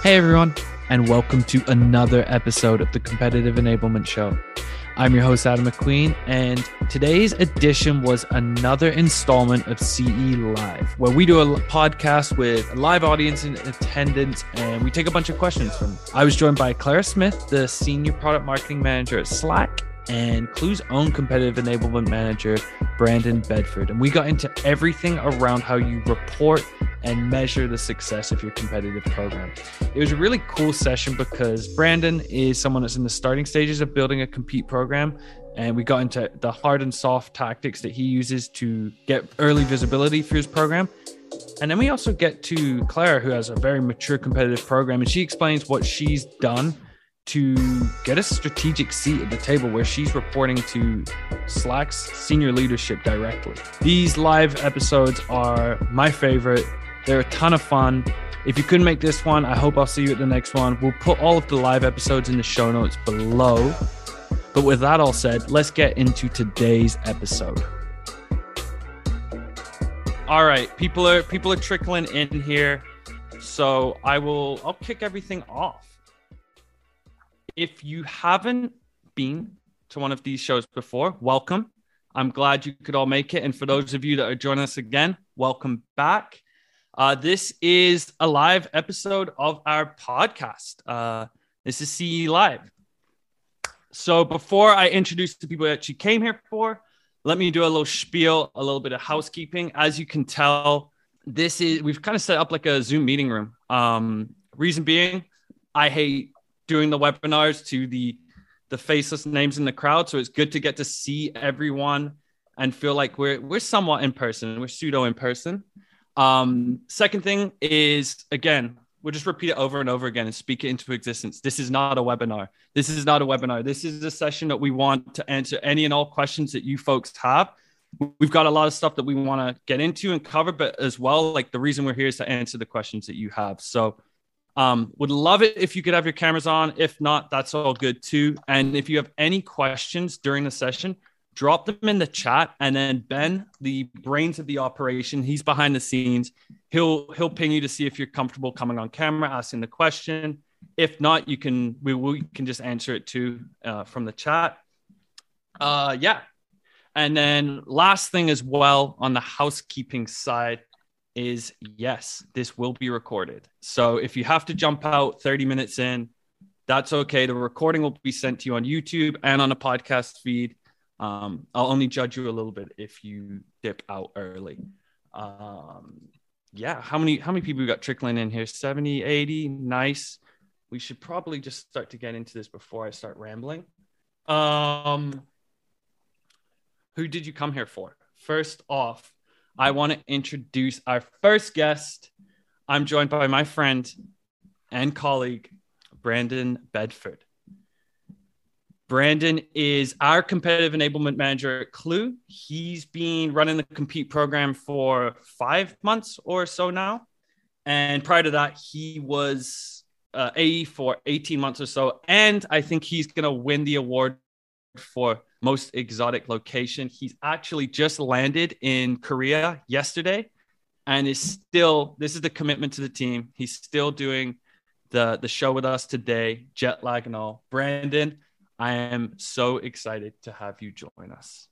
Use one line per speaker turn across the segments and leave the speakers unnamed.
Hey everyone, and welcome to another episode of the Competitive Enablement Show. I'm your host, Adam McQueen, and today's edition was another installment of CE Live, where we do a podcast with a live audience in attendance and we take a bunch of questions from. Them. I was joined by Clara Smyth, the Senior Product Marketing Manager at Slack, and Klue's own competitive enablement manager, Brandon Bedford. And we got into everything around how you report and measure the success of your competitive program. It was a really cool session because Brandon is someone that's in the starting stages of building a compete program. And we got into the hard and soft tactics that he uses to get early visibility for his program. And then we also get to Clara, who has a very mature competitive program, and she explains what she's done to get a strategic seat at the table where she's reporting to Slack's senior leadership directly. These live episodes are my favorite. They're a ton of fun. If you couldn't make this one, I hope I'll see you at the next one. We'll put all of the live episodes in the show notes below. But with that all said, let's get into today's episode. All right, people are people are trickling in here. So I will I'll kick everything off if you haven't been to one of these shows before, welcome. I'm glad you could all make it. And for those of you that are joining us again, welcome back. Uh, this is a live episode of our podcast. Uh, this is CE Live. So before I introduce the people that you came here for, let me do a little spiel, a little bit of housekeeping. As you can tell, this is we've kind of set up like a Zoom meeting room. Um, reason being, I hate doing the webinars to the the faceless names in the crowd. So it's good to get to see everyone and feel like we're we're somewhat in person. We're pseudo in person. Um, second thing is again, we'll just repeat it over and over again and speak it into existence. This is not a webinar. This is not a webinar. This is a session that we want to answer any and all questions that you folks have. We've got a lot of stuff that we want to get into and cover, but as well, like the reason we're here is to answer the questions that you have. So um, would love it if you could have your cameras on. If not, that's all good too. And if you have any questions during the session, drop them in the chat. And then Ben, the brains of the operation, he's behind the scenes. He'll he'll ping you to see if you're comfortable coming on camera, asking the question. If not, you can we, we can just answer it too uh, from the chat. Uh, yeah. And then last thing as well on the housekeeping side, is yes, this will be recorded. So if you have to jump out 30 minutes in, that's okay. The recording will be sent to you on YouTube and on a podcast feed. Um, I'll only judge you a little bit if you dip out early. Um, yeah, how many how many people got trickling in here? 70, 80, nice. We should probably just start to get into this before I start rambling. Um, who did you come here for? First off, I want to introduce our first guest. I'm joined by my friend and colleague, Brandon Bedford. Brandon is our competitive enablement manager at Klue. He's been running the compete program for five months or so now. And prior to that, he was uh, AE for 18 months or so. And I think he's going to win the award for most exotic location. He's actually just landed in Korea yesterday and is still this is the commitment to the team. He's still doing the the show with us today, jet lag and all. Brandon, I am so excited to have you join us.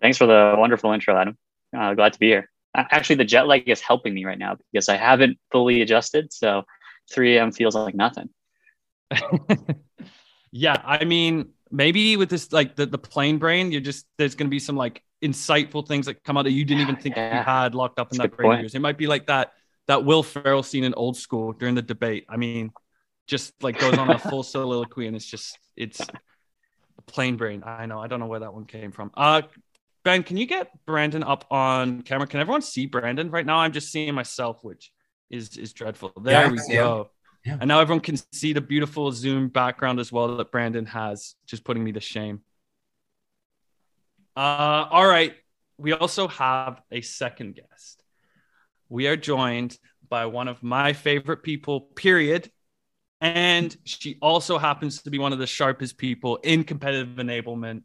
Thanks for the wonderful intro, Adam. Uh, glad to be here. Actually, the jet lag is helping me right now because I haven't fully adjusted. So 3 a.m. feels like nothing.
yeah, I mean, maybe with this like the, the plane brain you're just there's going to be some like insightful things that come out that you didn't even think yeah. you had locked up in That's that brain it might be like that that will ferrell scene in old school during the debate i mean just like goes on a full soliloquy and it's just it's a plane brain i know i don't know where that one came from uh ben can you get brandon up on camera can everyone see brandon right now i'm just seeing myself which is is dreadful there yeah, we go yeah. And now everyone can see the beautiful Zoom background as well that Brandon has, just putting me to shame. Uh, all right. We also have a second guest. We are joined by one of my favorite people, period. And she also happens to be one of the sharpest people in competitive enablement.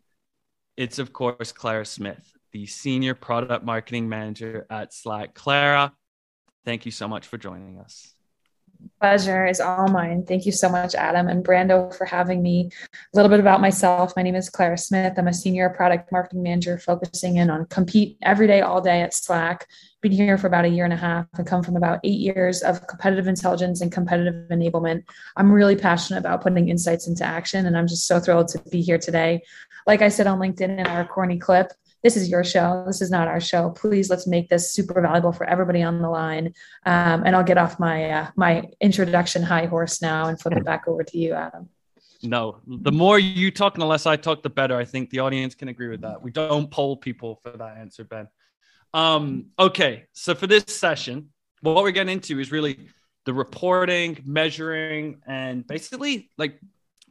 It's, of course, Clara Smyth, the senior product marketing manager at Slack. Clara, thank you so much for joining us.
Pleasure is all mine. Thank you so much, Adam and Brando, for having me. A little bit about myself. My name is Clara Smyth. I'm a senior product marketing manager focusing in on compete every day, all day at Slack. Been here for about a year and a half and come from about eight years of competitive intelligence and competitive enablement. I'm really passionate about putting insights into action, and I'm just so thrilled to be here today. Like I said on LinkedIn in our corny clip, this is your show. This is not our show. Please let's make this super valuable for everybody on the line. Um, and I'll get off my uh, my introduction high horse now and flip it back over to you, Adam.
No, the more you talk and the less I talk, the better. I think the audience can agree with that. We don't poll people for that answer, Ben. Um, okay, so for this session, what we're getting into is really the reporting, measuring, and basically like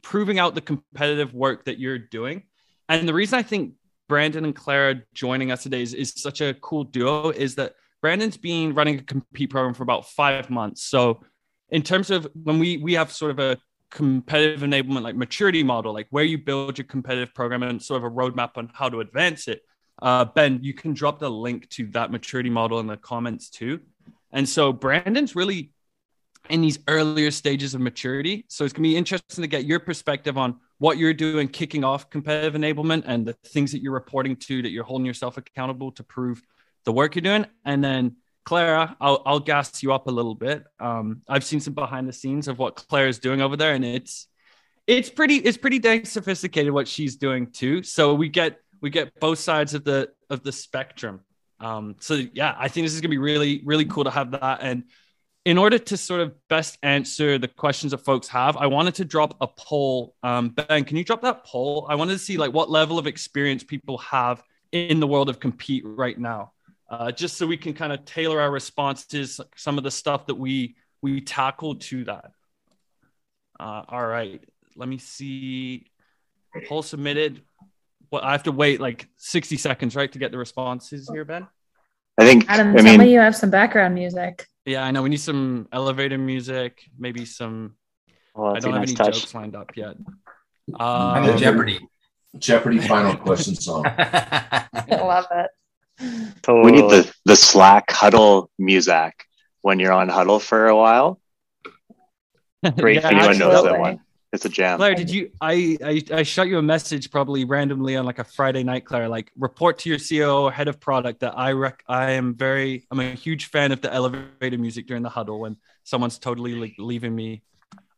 proving out the competitive work that you're doing. And the reason I think Brandon and Clara joining us today is, is such a cool duo is that Brandon's been running a compete program for about five months. So in terms of when we we have sort of a competitive enablement like maturity model, like where you build your competitive program and sort of a roadmap on how to advance it. Uh, ben, you can drop the link to that maturity model in the comments too. And so Brandon's really in these earlier stages of maturity. So it's gonna be interesting to get your perspective on what you're doing kicking off competitive enablement and the things that you're reporting to that you're holding yourself accountable to prove the work you're doing. And then clara i'll, I'll gas you up a little bit. Um, i've seen some behind the scenes of what clara's doing over there and it's it's pretty it's pretty dang sophisticated what she's doing too. So we get we get both sides of the of the spectrum. Um, so yeah i think this is gonna be really really cool to have that. And in order to sort of best answer the questions that folks have, I wanted to drop a poll. Um, ben, can you drop that poll? I wanted to see like what level of experience people have in the world of compete right now, uh, just so we can kind of tailor our responses, some of the stuff that we we tackle to that. Uh, all right, let me see. Poll submitted. Well, I have to wait like 60 seconds, right, to get the responses here, Ben?
I think
Adam, I tell mean, me you have some background music.
Yeah, I know. We need some elevator music, maybe some. Well, I don't have nice any touch. jokes lined up yet.
Uh, the Jeopardy.
Jeopardy final question song.
I love it.
We need the the Slack huddle music when you're on huddle for a while. Great, yeah, anyone knows that one. It's a jam.
Claire, did you? I, I I shot you a message probably randomly on like a Friday night, Claire. Like, report to your CEO or head of product that I rec. I am very. I'm a huge fan of the elevator music during the huddle when someone's totally like leaving me.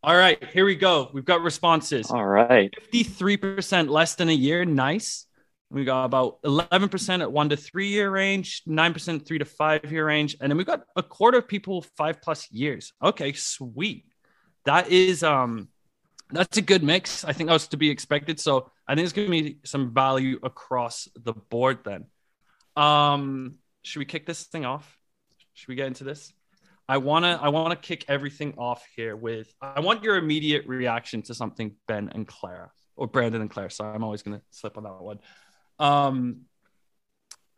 All right, here we go. We've got responses.
All right,
fifty-three percent less than a year. Nice. We got about 11% at one to three year range, 9% three to five year range. And then we got a quarter of people five plus years. Okay, sweet. That is um that's a good mix. I think that was to be expected. So I think it's going to be some value across the board then. Um, should we kick this thing off? Should we get into this? I wanna I wanna kick everything off here with I want your immediate reaction to something Ben and Clara or Brandon and Claire. Sorry, I'm always gonna slip on that one. Um,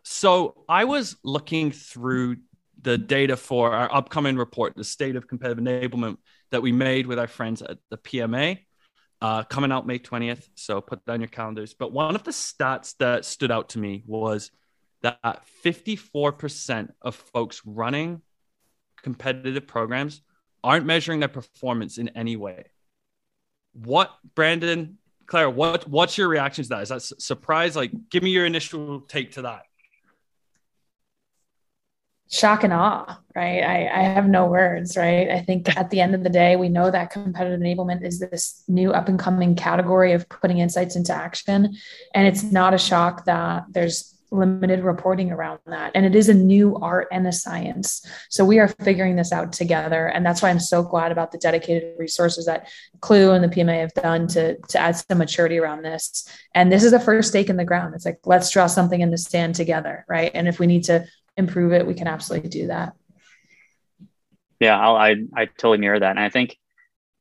so I was looking through the data for our upcoming report, the state of competitive enablement that we made with our friends at the PMA, uh, coming out May 20th. So put that on your calendars. But one of the stats that stood out to me was that 54% of folks running competitive programs aren't measuring their performance in any way. What, Brandon, Claire, what, what's your reaction to that? Is that surprise? Like, give me your initial take to that
shock and awe, right? I, I have no words, right? I think at the end of the day, we know that competitive enablement is this new up and coming category of putting insights into action. And it's not a shock that there's limited reporting around that. And it is a new art and a science. So we are figuring this out together. And that's why I'm so glad about the dedicated resources that Klue and the PMA have done to, to add some maturity around this. And this is a first stake in the ground. It's like, let's draw something in the stand together, right? And if we need to improve it, we can absolutely do that.
Yeah, I'll, i I totally mirror that, and I think,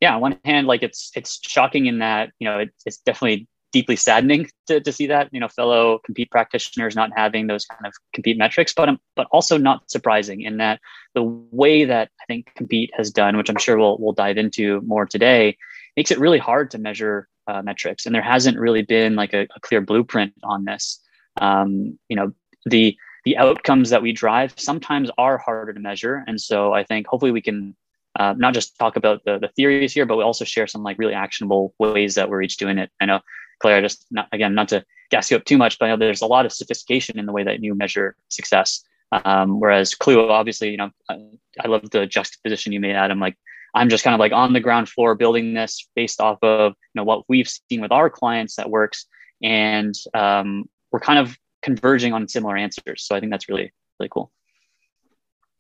yeah, on one hand, like it's it's shocking in that you know it, it's definitely deeply saddening to, to see that you know fellow compete practitioners not having those kind of compete metrics, but um, but also not surprising in that the way that I think compete has done, which I'm sure we'll we'll dive into more today, makes it really hard to measure uh, metrics, and there hasn't really been like a, a clear blueprint on this. Um, you know the the outcomes that we drive sometimes are harder to measure. And so I think hopefully we can uh, not just talk about the, the theories here, but we also share some like really actionable ways that we're each doing it. I know Claire, just not, again, not to gas you up too much, but I know there's a lot of sophistication in the way that you measure success. Um, whereas Klue, obviously, you know, I, I love the juxtaposition you made, Adam. Like, I'm just kind of like on the ground floor building this based off of you know what we've seen with our clients that works, and um, we're kind of converging on similar answers. So I think that's really really cool.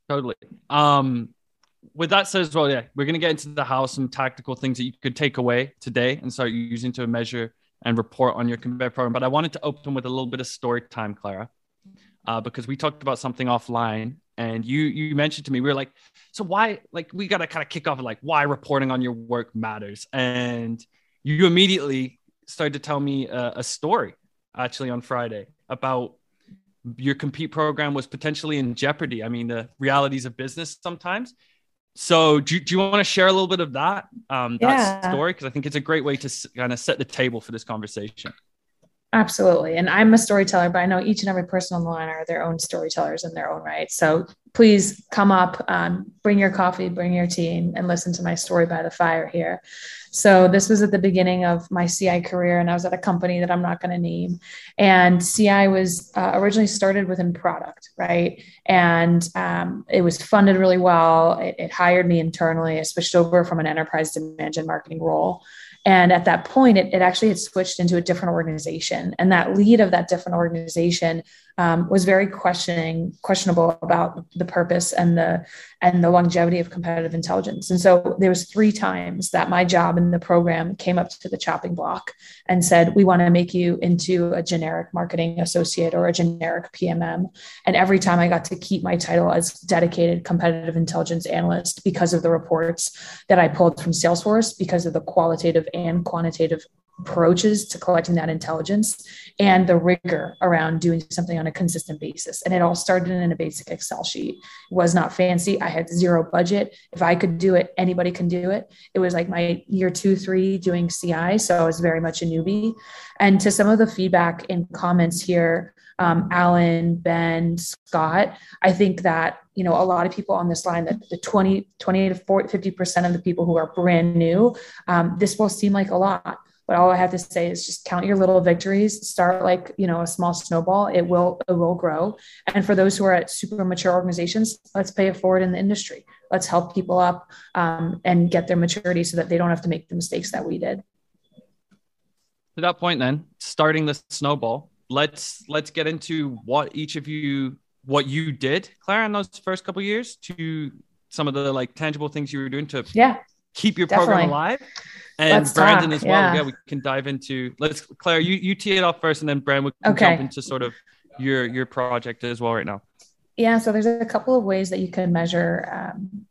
Totally. Um, with that said as well, yeah, we're gonna get into the house some tactical things that you could take away today and start using to measure and report on your competitive program. But I wanted to open with a little bit of story time, Clara, uh, because we talked about something offline, and you you mentioned to me we were like, so why like we got to kind of kick off like why reporting on your work matters, and you immediately started to tell me a, a story actually on Friday about your compete program was potentially in jeopardy. I mean, the realities of business sometimes. So, do, do you want to share a little bit of that um, that yeah. story? Because I think it's a great way to kind of set the table for this conversation.
Absolutely. And I'm a storyteller, but I know each and every person on the line are their own storytellers in their own right. So please come up, um, bring your coffee, bring your tea, and, and listen to my story by the fire here. So this was at the beginning of my CI career, and I was at a company that I'm not going to name. And CI was uh, originally started within product, right? And um, it was funded really well. It, it hired me internally. I switched over from an enterprise demand gen marketing role. And at that point, it, it actually had switched into a different organization. And that lead of that different organization um, was very questioning, questionable about the purpose and the and the longevity of competitive intelligence. And so there was three times that my job in the program came up to the chopping block and said, "We want to make you into a generic marketing associate or a generic PMM." And every time I got to keep my title as dedicated competitive intelligence analyst because of the reports that I pulled from Salesforce, because of the qualitative and quantitative approaches to collecting that intelligence and the rigor around doing something on a consistent basis. And it all started in a basic Excel sheet. It was not fancy. I had zero budget. If I could do it, anybody can do it. It was like my year two, three doing CI. So I was very much a newbie. And to some of the feedback and comments here, um, Alan, Ben, Scott, I think that you know a lot of people on this line that the 20 20 to 40 50 percent of the people who are brand new um, this will seem like a lot but all I have to say is just count your little victories. Start like, you know, a small snowball. It will, it will grow. And for those who are at super mature organizations, let's pay it forward in the industry. Let's help people up um, and get their maturity so that they don't have to make the mistakes that we did.
To that point, then starting the snowball, let's let's get into what each of you what you did, Claire, in those first couple years to some of the like tangible things you were doing to
yeah
keep your definitely. program alive and let's Brandon talk. as well. Yeah. yeah. we can dive into. Let's Claire, you you tee it off first, and then Brandon we can okay. jump into sort of your your project as well right now.
Yeah, so there's a couple of ways that you can measure um,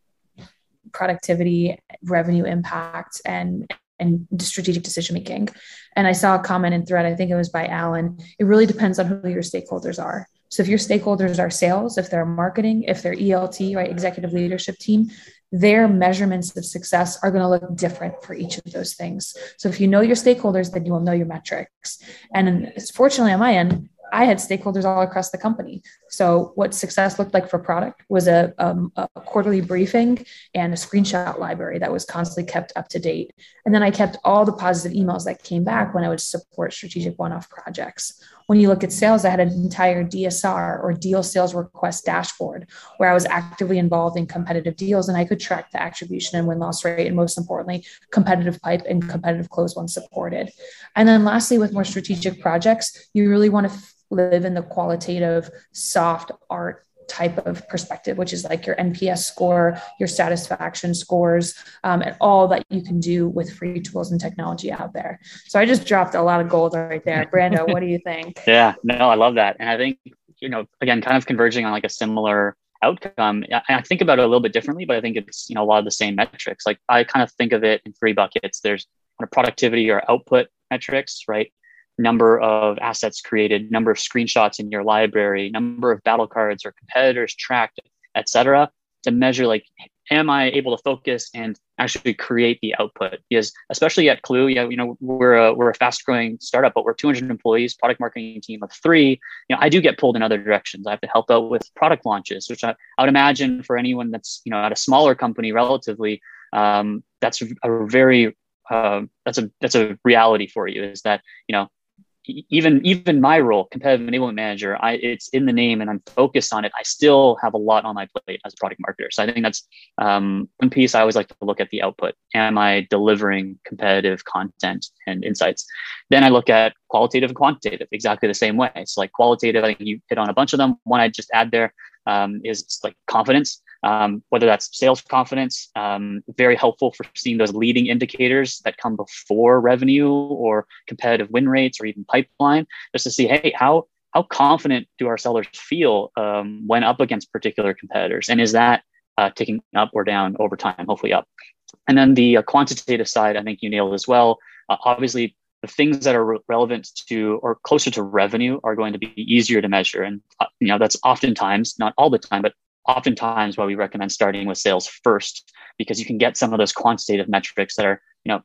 productivity, revenue impact, and and strategic decision making. And I saw a comment in thread, I think it was by Alan. It really depends on who your stakeholders are. So if your stakeholders are sales, if they're marketing, if they're ELT, right, executive leadership team, their measurements of success are going to look different for each of those things. So if you know your stakeholders, then you will know your metrics. And fortunately, on my end, I had stakeholders all across the company. So, what success looked like for product was a, um, a, quarterly briefing and a screenshot library that was constantly kept up to date. And then I kept all the positive emails that came back when I would support strategic one off projects. When you look at sales, I had an entire DSR or deal sales request dashboard where I was actively involved in competitive deals and I could track the attribution and win loss rate, and most importantly, competitive pipe and competitive close once supported. And then lastly, with more strategic projects, you really want to live in the qualitative soft art type of perspective, which is like your NPS score, your satisfaction scores, um, and all that you can do with free tools and technology out there. So I just dropped a lot of gold right there. Brando, what do you think?
Yeah, no, I love that. And I think, you know, again, kind of converging on like a similar outcome. I think about it a little bit differently, but I think it's, you know, a lot of the same metrics. Like I kind of think of it in three buckets. There's kind of productivity or output metrics, right? Number of assets created, number of screenshots in your library, number of battle cards or competitors tracked, et cetera, to measure like, am I able to focus and actually create the output? Because especially at Klue, yeah, you know, we're a, we're a fast growing startup, but we're 200 employees, product marketing team of three. You know, I do get pulled in other directions. I have to help out with product launches, which I, I would imagine for anyone that's you know at a smaller company relatively, um, that's a very uh, that's a that's a reality for you. Is that you know even even my role, competitive enablement manager, I it's in the name and I'm focused on it. I still have a lot on my plate as a product marketer. So I think that's um, one piece. I always like to look at the output. Am I delivering competitive content and insights? Then I look at qualitative and quantitative, exactly the same way. It's like qualitative. I think you hit on a bunch of them. One I just add there um, is like confidence um, whether that's sales confidence, um, very helpful for seeing those leading indicators that come before revenue or competitive win rates or even pipeline, just to see, hey, how how confident do our sellers feel um, when up against particular competitors, and is that uh, ticking up or down over time? Hopefully up. And then the uh, quantitative side, I think you nailed as well. Uh, obviously, the things that are re- relevant to or closer to revenue are going to be easier to measure and uh, you know that's oftentimes not all the time but oftentimes why we recommend starting with sales first because you can get some of those quantitative metrics that are you know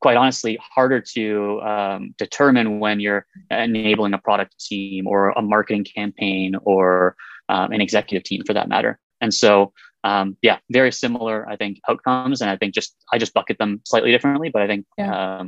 quite honestly harder to um, determine when you're enabling a product team or a marketing campaign or um, an executive team for that matter and so um, yeah very similar i think outcomes and i think just i just bucket them slightly differently but i think yeah.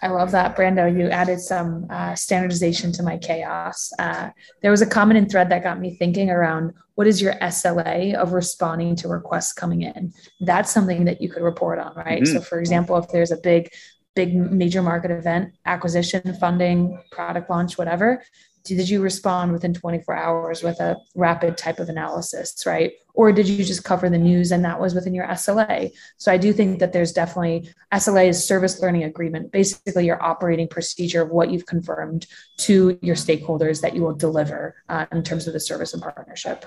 I love that, Brando. You added some uh, standardization to my chaos. Uh, there was a common thread that got me thinking around what is your SLA of responding to requests coming in? That's something that you could report on, right? Mm-hmm. So, for example, if there's a big, big major market event, acquisition, funding, product launch, whatever, did you respond within 24 hours with a rapid type of analysis right? Or did you just cover the news and that was within your sla so i do think that there's definitely sla is service learning agreement basically your operating procedure of what you've confirmed to your stakeholders that you will deliver uh, in terms of the service and partnership.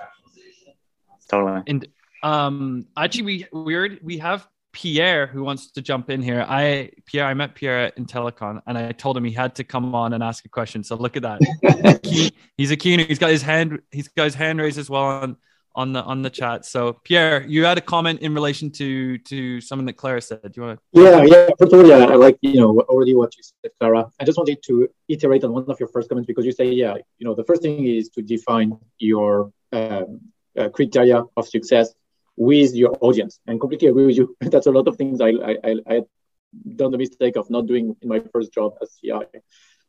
Totally.
And um actually we we already we have Pierre, who wants to jump in here. I Pierre, I met Pierre in Telecon, and I told him he had to come on and ask a question. So look at that. he's a keener. He's got his hand. He's got his hand raised as well on on the on the chat. So Pierre, you had a comment in relation to to something that Clara said. Do you want
to? Yeah, yeah. First of all, yeah, I like you know already what you said, Clara. I just wanted to iterate on one of your first comments because you say, yeah, you know, the first thing is to define your um, uh, criteria of success with your audience. And completely agree with you. That's a lot of things I, I, I done the mistake of not doing in my first job as CI.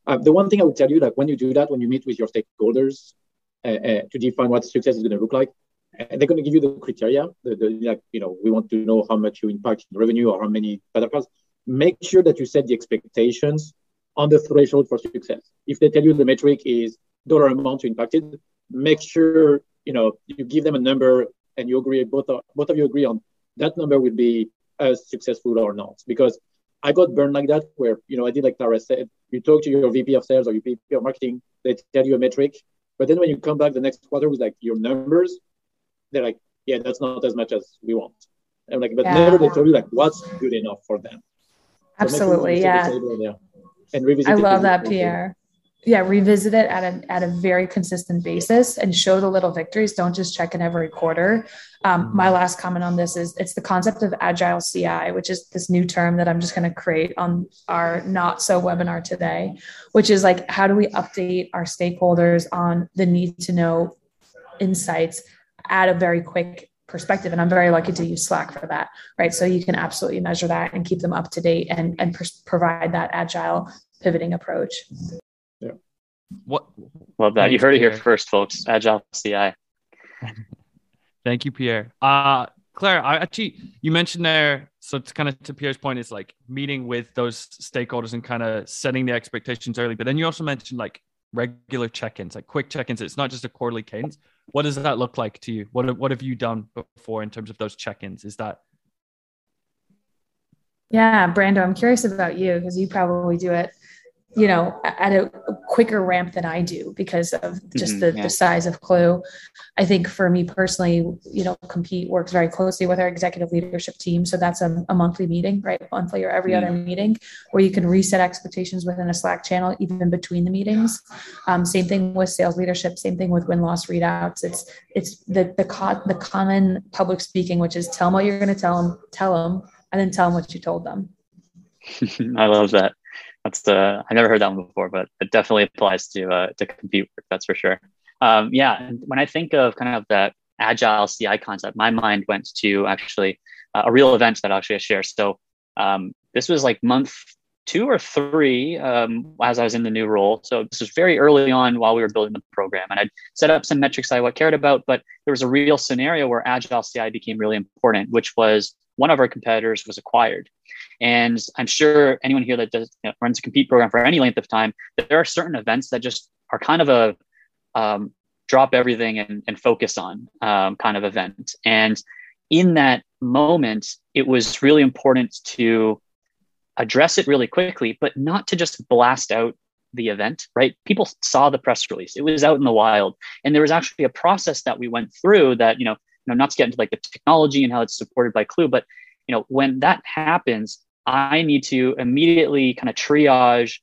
Uh, the one thing I would tell you, like when you do that, when you meet with your stakeholders uh, uh, to define what success is going to look like, uh, they're going to give you the criteria. The, the, like, you know, we want to know how much you impact in revenue or how many data cards. Make sure that you set the expectations on the threshold for success. If they tell you the metric is dollar amount you impacted, make sure you know you give them a number and you agree both of, both of you agree on that number will be as successful or not. Because I got burned like that where you know I did like Tara said you talk to your VP of sales or your VP of marketing they tell you a metric but then when you come back the next quarter with like your numbers they're like yeah that's not as much as we want. And like but yeah. never they tell you like what's good enough for them.
Absolutely so yeah. and revisit I love that Pierre yeah revisit it at a, at a very consistent basis and show the little victories. Don't just check in every quarter. Um, mm-hmm. my last comment on this is it's the concept of agile ci which is this new term that i'm just going to create on our not so webinar today which is like how do we update our stakeholders on the need to know insights at a very quick perspective? And i'm very lucky to use slack for that right? So you can absolutely measure that and keep them up to date and, and pr- provide that agile pivoting approach
what?
Love that. Thanks, you heard Pierre. it here first, folks. Agile CI.
Thank you, Pierre. Uh, Claire, I actually you mentioned there, so it's kind of to Pierre's point, is like meeting with those stakeholders and kind of setting the expectations early. But then you also mentioned like regular check-ins, like quick check-ins. It's not just a quarterly cadence. What does that look like to you? What what have you done before in terms of those check-ins? Is that
yeah, Brando, I'm curious about you because you probably do it you know, at a quicker ramp than I do because of just mm-hmm, the, yeah. the size of Klue. I think for me personally, you know, Compete works very closely with our executive leadership team. So that's a, a monthly meeting, right? Monthly or every mm-hmm. other meeting where you can reset expectations within a Slack channel, even between the meetings. Um, same thing with sales leadership, same thing with win loss readouts. It's, it's the, the, co- the common public speaking, which is tell them what you're going to tell them, tell them, and then tell them what you told them.
I love that that's the I never heard that one before, but it definitely applies to uh, to compete work. That's for sure. Um, yeah, and when I think of kind of that agile CI concept, my mind went to actually uh, a real event that actually I share. So um, this was like month two or three um, as I was in the new role. So this was very early on while we were building the program, and I'd set up some metrics I cared about. But there was a real scenario where agile CI became really important, which was one of our competitors was acquired. And I'm sure anyone here that does you know, runs a compete program for any length of time, there are certain events that just are kind of a um, drop everything and, and focus on um, kind of event. And in that moment, it was really important to address it really quickly, but not to just blast out the event, right? People saw the press release. It was out in the wild. And there was actually a process that we went through that, you know, know, not to get into like the technology and how it's supported by Klue, but you know, when that happens, I need to immediately kind of triage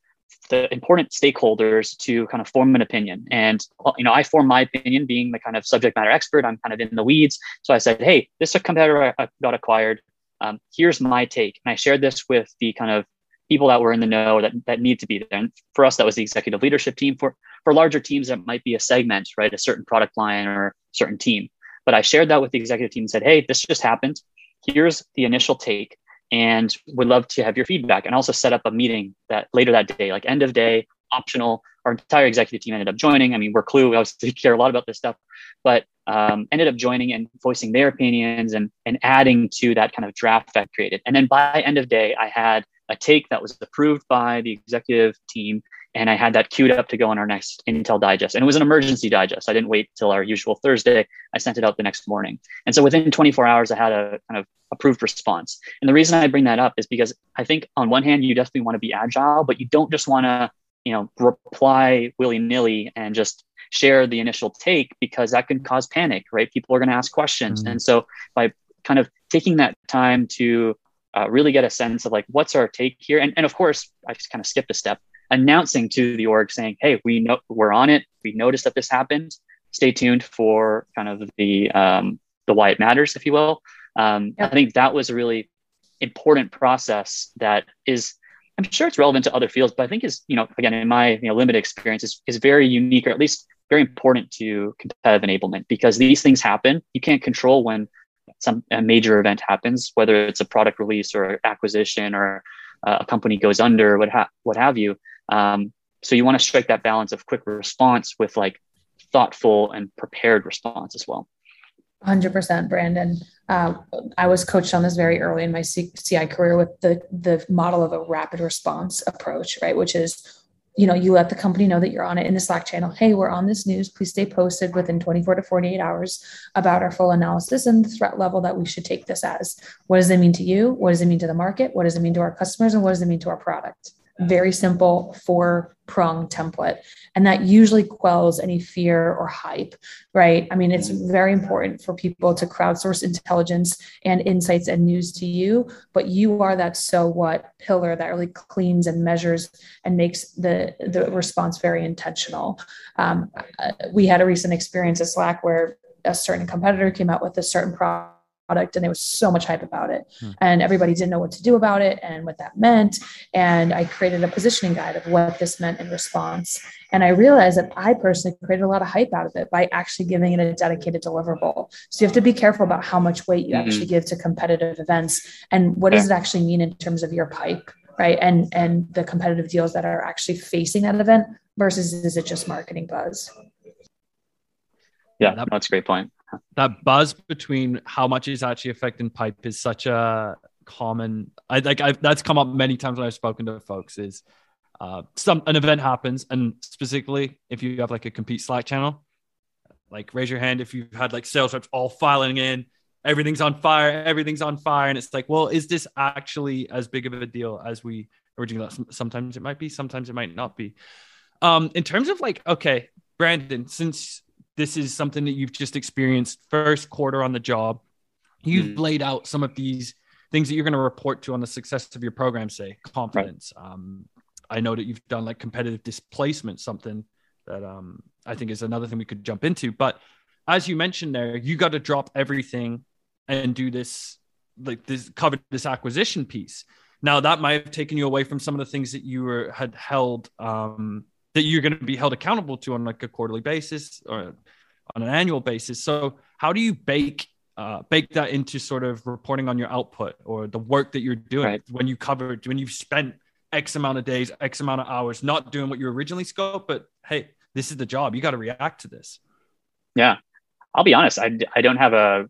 the important stakeholders to kind of form an opinion. And you know, I form my opinion being the kind of subject matter expert. I'm kind of in the weeds. So I said, "Hey, this competitor got acquired. Um, here's my take." And I shared this with the kind of people that were in the know that that need to be there. And for us, that was the executive leadership team. For for larger teams, that might be a segment, right? A certain product line or certain team. But I shared that with the executive team and said, hey, this just happened. Here's the initial take and would love to have your feedback. And also set up a meeting that later that day, like end of day, optional. Our entire executive team ended up joining. I mean, we're Klue. We obviously care a lot about this stuff, but um, ended up joining and voicing their opinions and and adding to that kind of draft that created. And then by end of day, I had a take that was approved by the executive team and I had that queued up to go on our next Intel digest. And it was an emergency digest. I didn't wait till our usual Thursday. I sent it out the next morning. And so within 24 hours, I had a kind of approved response. And the reason I bring that up is because I think on one hand, you definitely want to be agile, but you don't just want to, you know, reply willy nilly and just share the initial take because that can cause panic, right? People are going to ask questions. Mm-hmm. And so by kind of taking that time to uh, really get a sense of like what's our take here and, and of course i just kind of skipped a step announcing to the org saying, "Hey, we know we're on it. We noticed that this happened. Stay tuned for kind of the um, the why it matters, if you will." Um, I think that was a really important process that is. I'm sure it's relevant to other fields, but I think is you know again in my you know limited experience is, is very unique or at least very important to competitive enablement because these things happen. You can't control when some a major event happens, whether it's a product release or acquisition or uh, a company goes under, what ha- what have you. Um, so you want to strike that balance of quick response with like thoughtful and prepared response as well.
100% brandon. Uh, i was coached on this very early in my ci career with the the model of a rapid response approach right? Which is you know you let the company know that you're on it in the slack channel. Hey we're on this news. Please stay posted within 24 to 48 hours about our full analysis and the threat level that we should take this as. What does it mean to you? What does it mean to the market? What does it mean to our customers? And what does it mean to our product very simple four prong template. And that usually quells any fear or hype, right? I mean, it's very important for people to crowdsource intelligence and insights and news to you, but you are that so what pillar that really cleans and measures and makes the, the response very intentional. Um, we had a recent experience at Slack where a certain competitor came out with a certain product product and there was so much hype about it. Hmm. and everybody didn't know what to do about it and what that meant. And i created a positioning guide of what this meant in response. And i realized that i personally created a lot of hype out of it by actually giving it a dedicated deliverable. So you have to be careful about how much weight you mm-hmm. actually give to competitive events and what does it actually mean in terms of your pipe right? And and the competitive deals that are actually facing that event versus is it just marketing buzz?
Yeah that's a great point
that buzz between how much is actually affecting pipe is such a common i like I've, that's come up many times when i've spoken to folks is uh some an event happens and specifically if you have like a compete slack channel like raise your hand if you've had like sales reps all filing in everything's on fire, everything's on fire. And it's like, well, is this actually as big of a deal as we originally thought? Sometimes it might be, sometimes it might not be. Um, in terms of like, okay, Brandon, since this is something that you've just experienced first quarter on the job, you've mm-hmm. laid out some of these things that you're going to report to on the success of your program, say confidence. Right. Um, I know that you've done like competitive displacement, something that um, I think is another thing we could jump into. But as you mentioned there, you got to drop everything and do this, like this, cover this acquisition piece. Now that might have taken you away from some of the things that you were had held um, that you're going to be held accountable to on like a quarterly basis or on an annual basis. So how do you bake uh, bake that into sort of reporting on your output or the work that you're doing right. when you covered when you've spent X amount of days, X amount of hours, not doing what you originally scoped, but hey, this is the job. You got to react to this.
Yeah. I'll be honest. I, I don't have a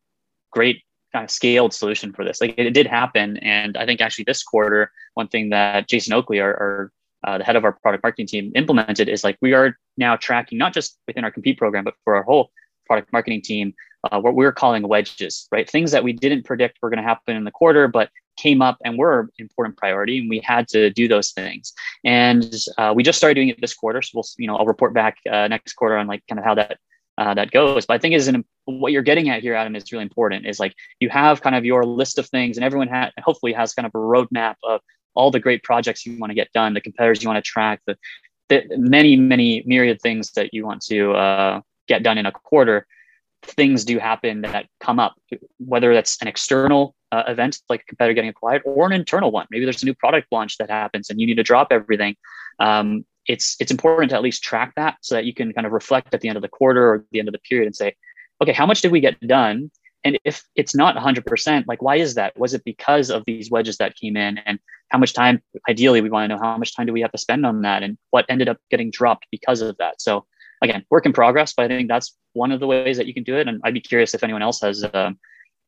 great kind of scaled solution for this. Like it, it did happen. And I think actually this quarter, one thing that Jason Oakley, our, our uh, the head of our product marketing team implemented is like we are now tracking not just within our compete program, but for our whole product marketing team, uh, what we're calling wedges, right? Things that we didn't predict were going to happen in the quarter, but came up and were an important priority, and we had to do those things. And uh, we just started doing it this quarter, so we'll, you know, I'll report back uh, next quarter on like kind of how that uh, that goes. But I think is an, what you're getting at here, Adam, is really important. Is like you have kind of your list of things, and everyone ha- hopefully has kind of a roadmap of all the great projects you want to get done, the competitors you want to track, the, the many many myriad things that you want to uh, get done in a quarter things do happen that come up, whether that's an external uh, event like a competitor getting acquired or an internal one. Maybe there's a new product launch that happens and you need to drop everything. Um, it's it's important to at least track that so that you can kind of reflect at the end of the quarter or the end of the period and say, okay, how much did we get done? And if it's not 100%, like why is that? Was it because of these wedges that came in? And how much time? Ideally, we want to know how much time do we have to spend on that, and what ended up getting dropped because of that. So again, work in progress, but I think that's one of the ways that you can do it. And I'd be curious if anyone else has uh,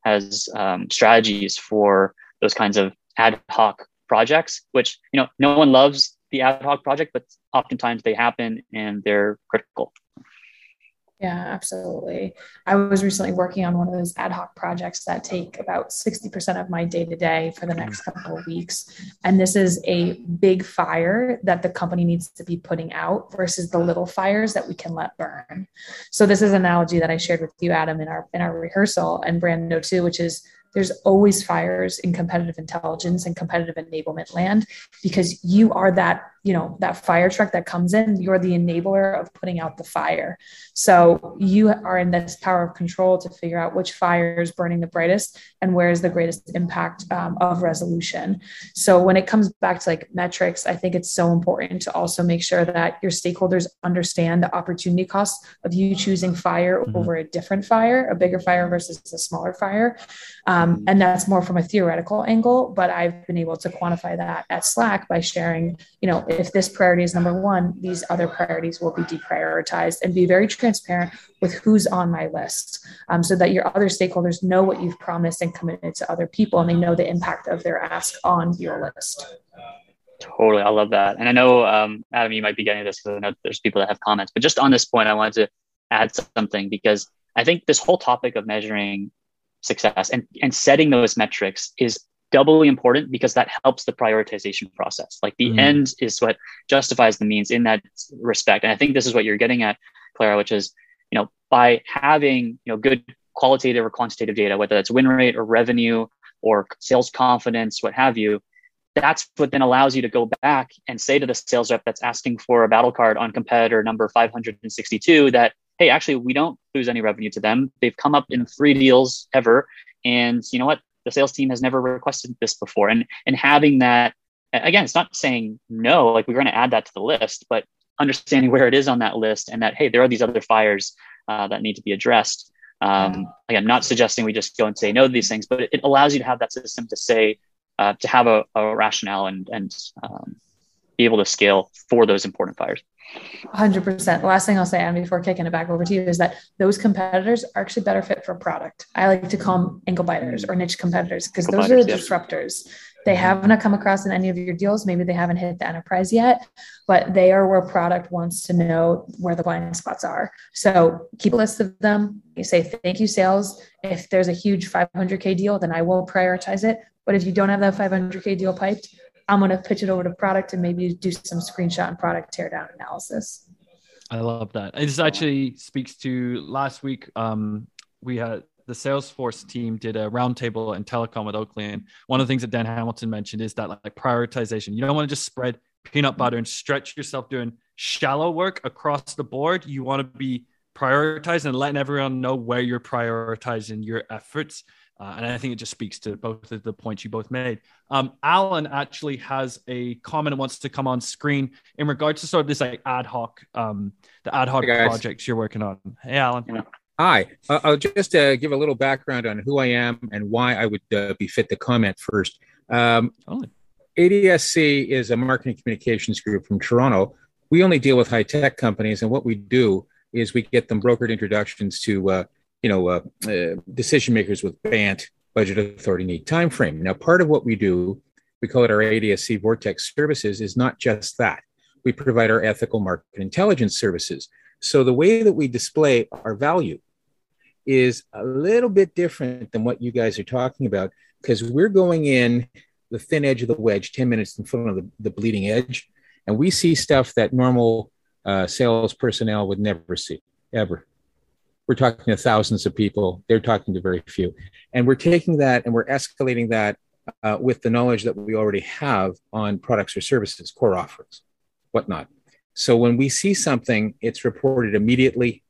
has um, strategies for those kinds of ad hoc projects, which you know no one loves the ad hoc project, but oftentimes they happen and they're critical.
Yeah, absolutely. I was recently working on one of those ad hoc projects that take about 60% of my day to day for the next couple of weeks. And this is a big fire that the company needs to be putting out versus the little fires that we can let burn. So this is an analogy that I shared with you, Adam, in our in our rehearsal and Brando too, which is there's always fires in competitive intelligence and competitive enablement land because you are that you know that fire truck that comes in you're the enabler of putting out the fire. So you are in this power of control to figure out which fire is burning the brightest and where is the greatest impact um, of resolution. So when it comes back to like metrics i think it's so important to also make sure that your stakeholders understand the opportunity cost of you choosing fire mm-hmm. over a different fire a bigger fire versus a smaller fire um, and that's more from a theoretical angle but i've been able to quantify that at slack by sharing you know if this priority is number one, these other priorities will be deprioritized and be very transparent with who's on my list um, so that your other stakeholders know what you've promised and committed to other people and they know the impact of their ask on your list.
Totally. I love that. And I know, um, Adam, you might be getting this because I know there's people that have comments, but just on this point, I wanted to add something because I think this whole topic of measuring success and, and setting those metrics is doubly important because that helps the prioritization process. Like the mm. end is what justifies the means in that respect. And I think this is what you're getting at, Clara, which is, you know, by having, you know, good qualitative or quantitative data, whether that's win rate or revenue or sales confidence, what have you, that's what then allows you to go back and say to the sales rep that's asking for a battle card on competitor number 562 that, hey, actually, we don't lose any revenue to them. They've come up in three deals ever. And you know what? the sales team has never requested this before. And and having that again, it's not saying no, like we're going to add that to the list, but understanding where it is on that list and that hey, there are these other fires uh, that need to be addressed. Um, again, not suggesting we just go and say no to these things, but it, allows you to have that system to say uh, to have a, a, rationale and and um, be able to scale for those important fires.
100%. The last thing I'll say, and before kicking it back over to you, is that those competitors are actually better fit for product. I like to call them ankle biters or niche competitors because those are the disruptors. they haven't come across in any of your deals. Maybe they haven't hit the enterprise yet, but they are where product wants to know where the blind spots are. So keep a list of them. You say, thank you, sales. If there's a huge 500K deal, then I will prioritize it. But if you don't have that 500K deal piped, I'm going to pitch it over to product and maybe do some screenshot and product teardown analysis.
I love that. This actually speaks to last week. Um, we had the Salesforce team did a roundtable in telecom with Oakley, and one of the things that Dan Hamilton mentioned is that like prioritization. You don't want to just spread peanut butter and stretch yourself doing shallow work across the board. You want to be prioritizing and letting everyone know where you're prioritizing your efforts. Uh, and I think it just speaks to both of the points you both made. Um, Alan actually has a comment and wants to come on screen in regards to sort of this like ad hoc, um, the ad hoc hey projects you're working on. Hey, Alan. Yeah.
Hi, uh, I'll just uh, give a little background on who I am and why I would uh, be fit to comment first. Um, oh. ADSC is a marketing communications group from Toronto. We only deal with high tech companies, and what we do is we get them brokered introductions to, uh, you know, uh, uh, decision makers with BANT, budget authority need time frame. Now, part of what we do, we call it our ADSC Vortex services, is not just that. We provide our ethical market intelligence services. So the way that we display our value is a little bit different than what you guys are talking about because we're going in the thin edge of the wedge 10 minutes in front of the, the bleeding edge and we see stuff that normal uh, sales personnel would never see ever we're talking to thousands of people they're talking to very few and we're taking that and we're escalating that uh, with the knowledge that we already have on products or services core offerings whatnot so when we see something it's reported immediately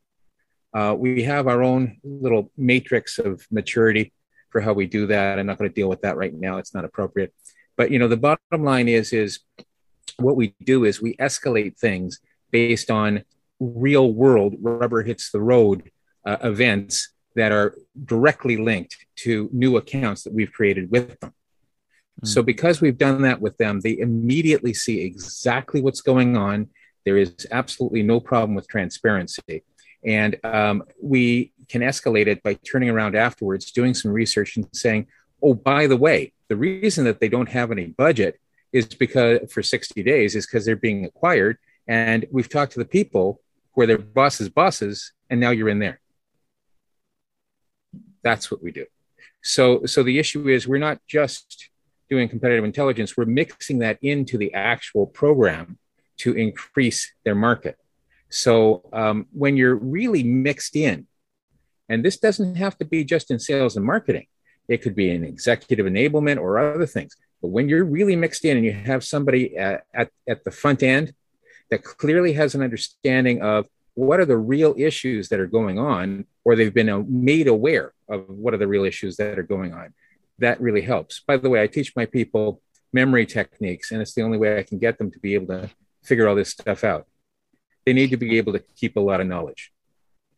uh, we have our own little matrix of maturity for how we do that. I'm not going to deal with that right now. It's not appropriate. But you know, the bottom line is is what we do is we escalate things based on real world rubber hits the road uh, events that are directly linked to new accounts that we've created with them. Mm. So because we've done that with them, they immediately see exactly what's going on. There is absolutely no problem with transparency. And um, we can escalate it by turning around afterwards, doing some research and saying, oh, by the way, the reason that they don't have any budget is because for 60 days is because they're being acquired. And we've talked to the people where their bosses' bosses, and now you're in there. That's what we do. So, so the issue is we're not just doing competitive intelligence, we're mixing that into the actual program to increase their market. So um, when you're really mixed in, and this doesn't have to be just in sales and marketing, it could be in executive enablement or other things. But when you're really mixed in and you have somebody at, at, at the front end that clearly has an understanding of what are the real issues that are going on, or they've been uh, made aware of what are the real issues that are going on, that really helps. By the way, I teach my people memory techniques, and it's the only way I can get them to be able to figure all this stuff out they need to be able to keep a lot of knowledge.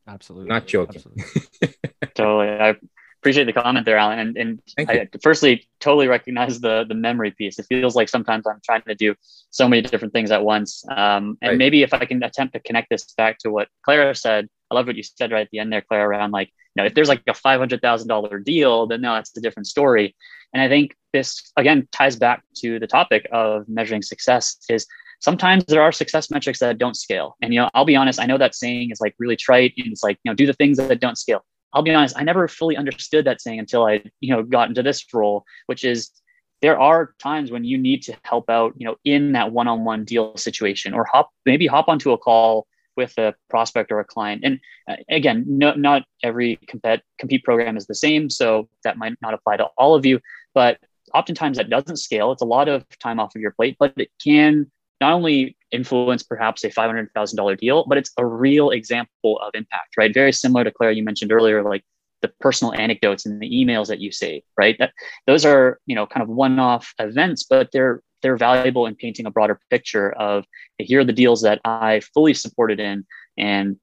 Absolutely.
Not joking.
Absolutely. totally. I appreciate the comment there, Alan. And, and I firstly totally recognize the the memory piece. It feels like sometimes I'm trying to do so many different things at once. Um, and right. maybe if I can attempt to connect this back to what Clara said, I love what you said right at the end there, Claire, around like, you know, if there's like a five hundred thousand dollar deal, then no, that's a different story. And I think this again ties back to the topic of measuring success is sometimes there are success metrics that don't scale. And, you know, I'll be honest, I know that saying is like really trite and it's like, you know, do the things that don't scale. I'll be honest, I never fully understood that saying until I, you know, got into this role, which is there are times when you need to help out, you know, in that one-on-one deal situation or hop, maybe hop onto a call with a prospect or a client. And uh, again, no, not every compete, compete program is the same. So that might not apply to all of you, but oftentimes that doesn't scale. It's a lot of time off of your plate, but it can not only influence perhaps a $500,000 deal, but it's a real example of impact, right? Very similar to Claire, you mentioned earlier, like the personal anecdotes and the emails that you say, right? That those are, you know, kind of one-off events, but they're they're valuable in painting a broader picture of here are the deals that I fully supported in, and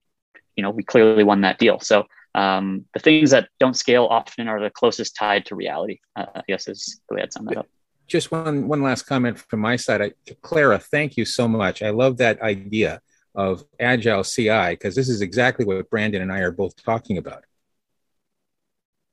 you know, we clearly won that deal. So um, the things that don't scale often are the closest tied to reality. Uh, I guess is the way I'd sum that up
just one one last comment from my side. I, Clara, thank you so much. I love that idea of agile CI because this is exactly what Brandon and I are both talking about.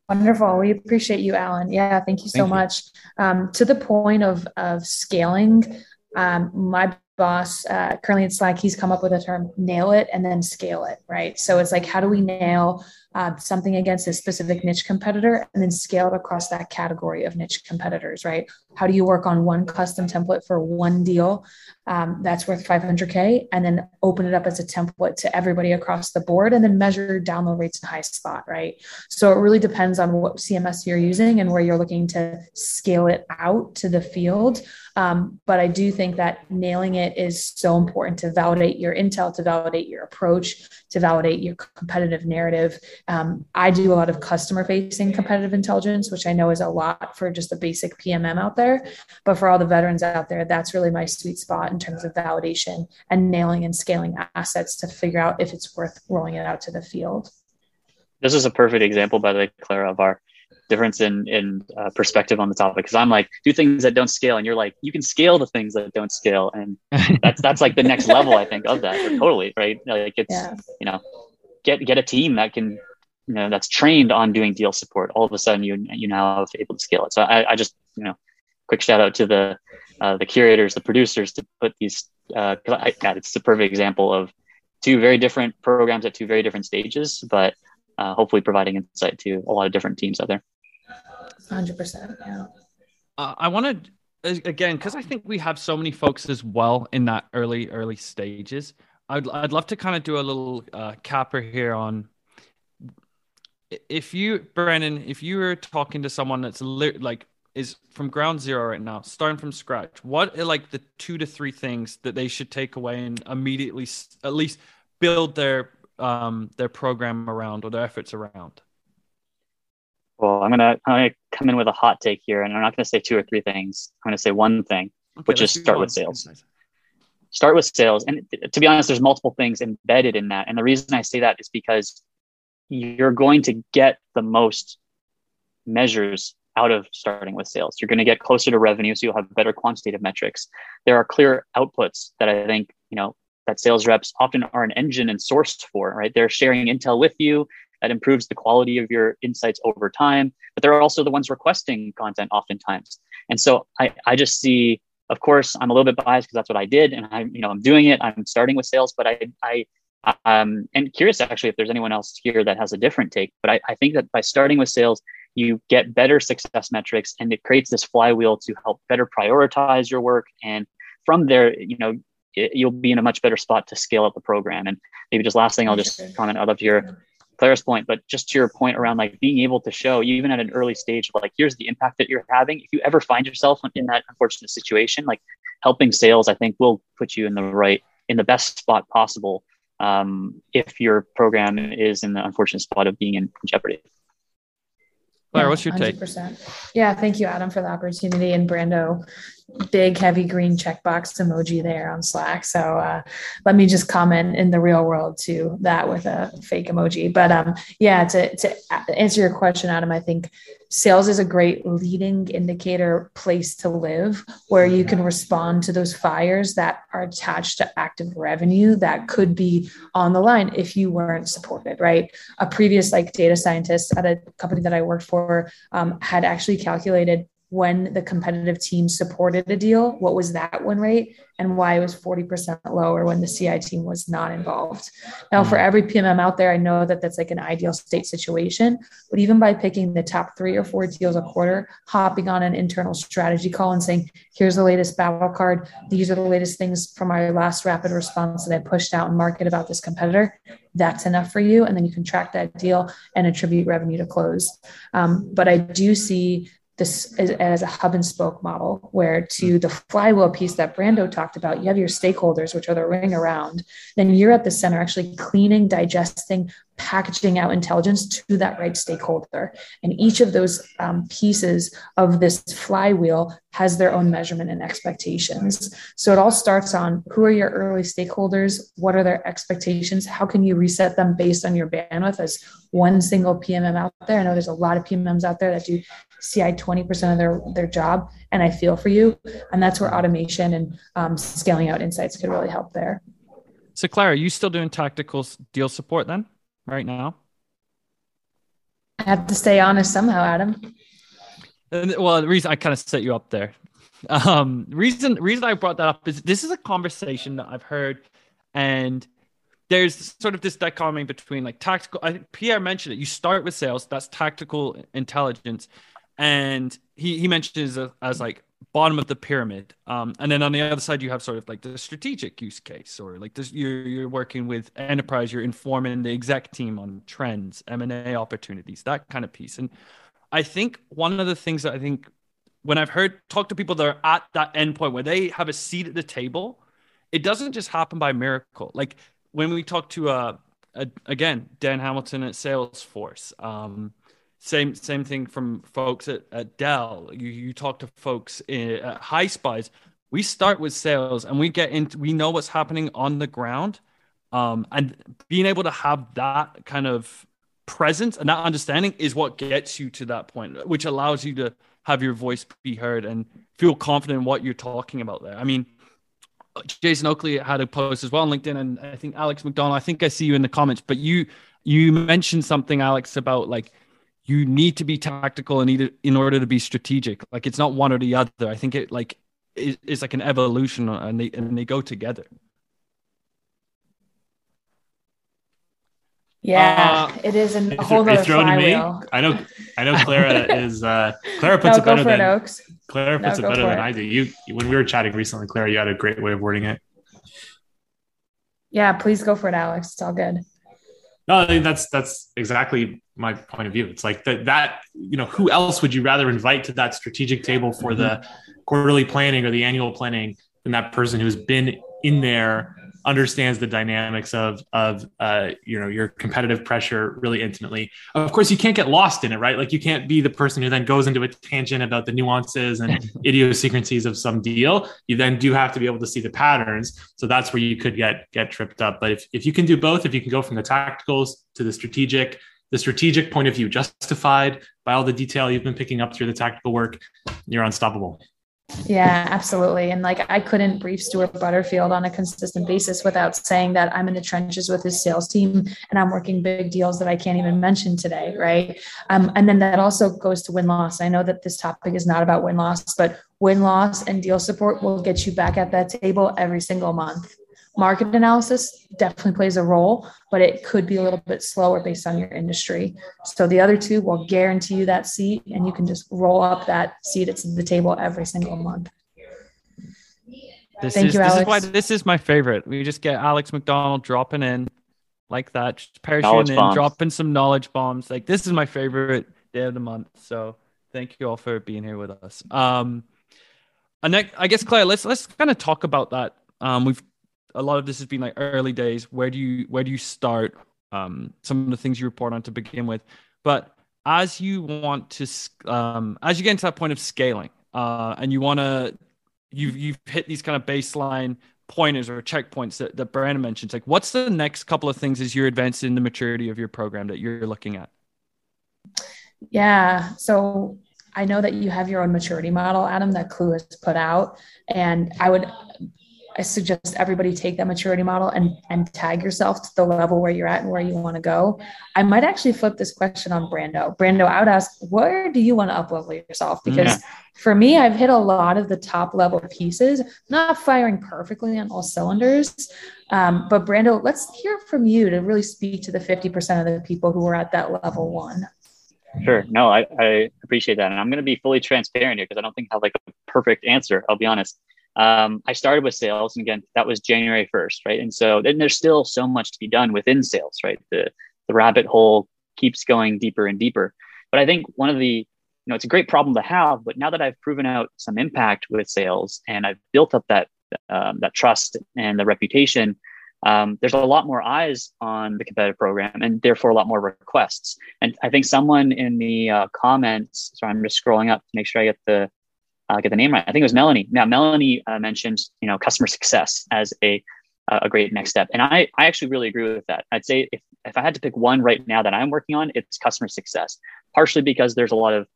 Wonderful. We appreciate you, Alan. Yeah, thank you so thank much. You. Um, to the point of of scaling, um, my boss uh, currently at Slack, he's come up with a term: nail it and then scale it. Right. So it's like, how do we nail uh, something against a specific niche competitor and then scale it across that category of niche competitors, right? How do you work on one custom template for one deal um, that's worth 500K and then open it up as a template to everybody across the board and then measure download rates in Highspot, right? So it really depends on what CMS you're using and where you're looking to scale it out to the field. Um, but I do think that nailing it is so important to validate your intel, to validate your approach, to validate your competitive narrative. Um, I do a lot of customer facing competitive intelligence, which I know is a lot for just a basic PMM out there. But for all the veterans out there, that's really my sweet spot in terms of validation and nailing and scaling assets to figure out if it's worth rolling it out to the field.
This is a perfect example, by the way, Clara, of our difference in in uh, perspective on the topic because I'm like do things that don't scale and you're like you can scale the things that don't scale and that's that's like the next level I think of that totally right like it's yeah. you know get get a team that can you know that's trained on doing deal support all of a sudden you you now have able to scale it. So I, I just you know quick shout out to the uh, the curators the producers to put these uh I, God, it's the perfect example of two very different programs at two very different stages but uh, hopefully providing insight to a lot of different teams out there.
100% yeah. Uh,
i wanted again because i think we have so many folks as well in that early early stages i'd, I'd love to kind of do a little uh, capper here on if you brandon if you were talking to someone that's li- like is from ground zero right now starting from scratch what are like the two to three things that they should take away and immediately at least build their um their program around or their efforts around
well, I'm gonna I'm gonna come in with a hot take here, and I'm not gonna say two or three things. I'm gonna say one thing, okay, which is start with sales. Start with sales, and to be honest, there's multiple things embedded in that. And the reason I say that is because you're going to get the most measures out of starting with sales. You're going to get closer to revenue, so you'll have better quantitative metrics. There are clear outputs that I think you know that sales reps often are an engine and sourced for. Right, they're sharing intel with you that improves the quality of your insights over time. But they're also the ones requesting content oftentimes. And so I, I just see, of course, I'm a little bit biased because that's what I did. And I'm, you know, I'm doing it. I'm starting with sales, but I, I, um, and curious actually if there's anyone else here that has a different take. But I, I think that by starting with sales, you get better success metrics and it creates this flywheel to help better prioritize your work. And from there, you know, it, you'll be in a much better spot to scale up the program. And maybe just last thing I'll just comment. I'd love to hear Claire's point, but just to your point around like being able to show, even at an early stage, like here's the impact that you're having. If you ever find yourself in that unfortunate situation, like helping sales, I think will put you in the right, in the best spot possible um, if your program is in the unfortunate spot of being in jeopardy.
Claire, what's your 100%. take?
Yeah, thank you, Adam, for the opportunity. And Brando, big heavy green checkbox emoji there on Slack. So uh, let me just comment in the real world to that with a fake emoji. But um, yeah, to, to answer your question, Adam, I think sales is a great leading indicator place to live where you can respond to those fires that are attached to active revenue that could be on the line if you weren't supported, right? A previous like data scientist at a company that I worked for um, had actually calculated when the competitive team supported a deal, what was that win rate and why it was 40% lower when the CI team was not involved. Now, for hmm. every PMM out there, I know that that's like an ideal state situation, but even by picking the top three or four deals a quarter, hopping on an internal strategy call and saying, here's the latest battle card. These are the latest things from our last rapid response that I pushed out and market about this competitor. That's enough for you. And then you can track that deal and attribute revenue to close. Um, but I do see this as, as, a hub and spoke model where to hmm. the flywheel piece that brando talked about you have your stakeholders which are the ring around then you're at the center actually cleaning digesting packaging out intelligence to that right stakeholder. And each of those um, pieces of this flywheel has their own measurement and expectations. So it all starts on who are your early stakeholders? What are their expectations? How can you reset them based on your bandwidth as one single PMM out there? I know there's a lot of PMMs out there that do CI 20% of their, their job, and I feel for you. And that's where automation and um, scaling out insights could really help there.
So, Clara, are you still doing tactical deal support then? right now?
I have to stay honest somehow, Adam.
And, well, the reason I kind of set you up there, um, reason reason I brought that up is this is a conversation that I've heard, and there's sort of this dichotomy between like tactical. I Pierre mentioned it. You start with sales, that's tactical intelligence, and he he mentions as, as like bottom of the pyramid. Um, and then on the other side, you have sort of like the strategic use case, or like this, you're you're working with enterprise, you're informing the exec team on trends, M and A opportunities, that kind of piece. And I think one of the things that I think when I've heard talk to people that are at that endpoint where they have a seat at the table, it doesn't just happen by miracle. Like when we talk to uh, again Dan Hamilton at Salesforce. Um, same same thing from folks at, at Dell. You you talk to folks in, at Highspot. We start with sales and we get into we know what's happening on the ground. Um, and being able to have that kind of presence and that understanding is what gets you to that point, which allows you to have your voice be heard and feel confident in what you're talking about there. I mean, Jason Oakley had a post as well on LinkedIn, and I think Alex McDonnell. I think I see you in the comments, but you you mentioned something, Alex, about like you need to be tactical and in order to be strategic. Like it's not one or the other. I think it like is, is like an evolution, and they and they go together.
Yeah, uh, it is an, a whole other flywheel.
I know, I know. Clara is uh, Clara puts no, it better than it, Oaks. Clara puts no, it better than it. I do. You, when we were chatting recently, Clara, you had a great way of wording it.
Yeah, please go for it, Alex. It's all good.
No, I think that's that's exactly my point of view. It's like that that you know, who else would you rather invite to that strategic table for mm-hmm. the quarterly planning or the annual planning than that person who's been in there understands the dynamics of of uh, you know your competitive pressure really intimately. Of course, you can't get lost in it, right? Like you can't be the person who then goes into a tangent about the nuances and idiosyncrasies of some deal. You then do have to be able to see the patterns. So that's where you could get get tripped up. But if if you can do both, if you can go from the tacticals to the strategic, the strategic point of view justified by all the detail you've been picking up through the tactical work, you're unstoppable.
Yeah, absolutely. And like I couldn't brief Stuart Butterfield on a consistent basis without saying that I'm in the trenches with his sales team and I'm working big deals that I can't even mention today. Right. Um, and then that also goes to win loss. I know that this topic is not about win loss, but win loss and deal support will get you back at that table every single month market analysis definitely plays a role, but it could be a little bit slower based on your industry. So the other two will guarantee you that seat, and you can just roll up that seat at the table every single month.
This Thank is, you, Alex. This is why this is my favorite. We just get Alex McDonnell dropping in like that, just parachuting in, bombs. dropping some knowledge bombs. Like this is my favorite day of the month. So thank you all for being here with us. Um, and I guess Claire, let's let's kind of talk about that. Um, we've a lot of this has been like early days. Where do you where do you start? Um, some of the things you report on to begin with, but as you want to um, as you get into that point of scaling, uh, and you want to you've you've hit these kind of baseline pointers or checkpoints that, that Brandon mentioned. Like, what's the next couple of things as you're advancing the maturity of your program that you're looking at?
Yeah. So I know that you have your own maturity model, Adam, that Klue has put out. And I would I suggest everybody take that maturity model and, and tag yourself to the level where you're at and where you want to go. I might actually flip this question on Brando. Brando, I would ask, where do you want to uplevel yourself? Because yeah. for me, I've hit a lot of the top level pieces, not firing perfectly on all cylinders. Um, but Brando, let's hear from you to really speak to the 50% of the people who are at that level one.
Sure. No, I, I appreciate that. And I'm going to be fully transparent here because I don't think I have like a perfect answer. I'll be honest um, I started with sales, and again, that was January 1st, right? And so then there's still so much to be done within sales, right? The the rabbit hole keeps going deeper and deeper. But I think one of the, you know, it's a great problem to have. But now that I've proven out some impact with sales and I've built up that um, that trust and the reputation, um, there's a lot more eyes on the competitive program and therefore a lot more requests. And I think someone in the uh, comments, sorry, I'm just scrolling up to make sure I get the uh, get the name right. I think it was Melanie. Now, Melanie uh, mentioned, you know, customer success as a a great next step, and I I actually really agree with that. I'd say if if I had to pick one right now that I'm working on, it's customer success. Partially because there's a lot of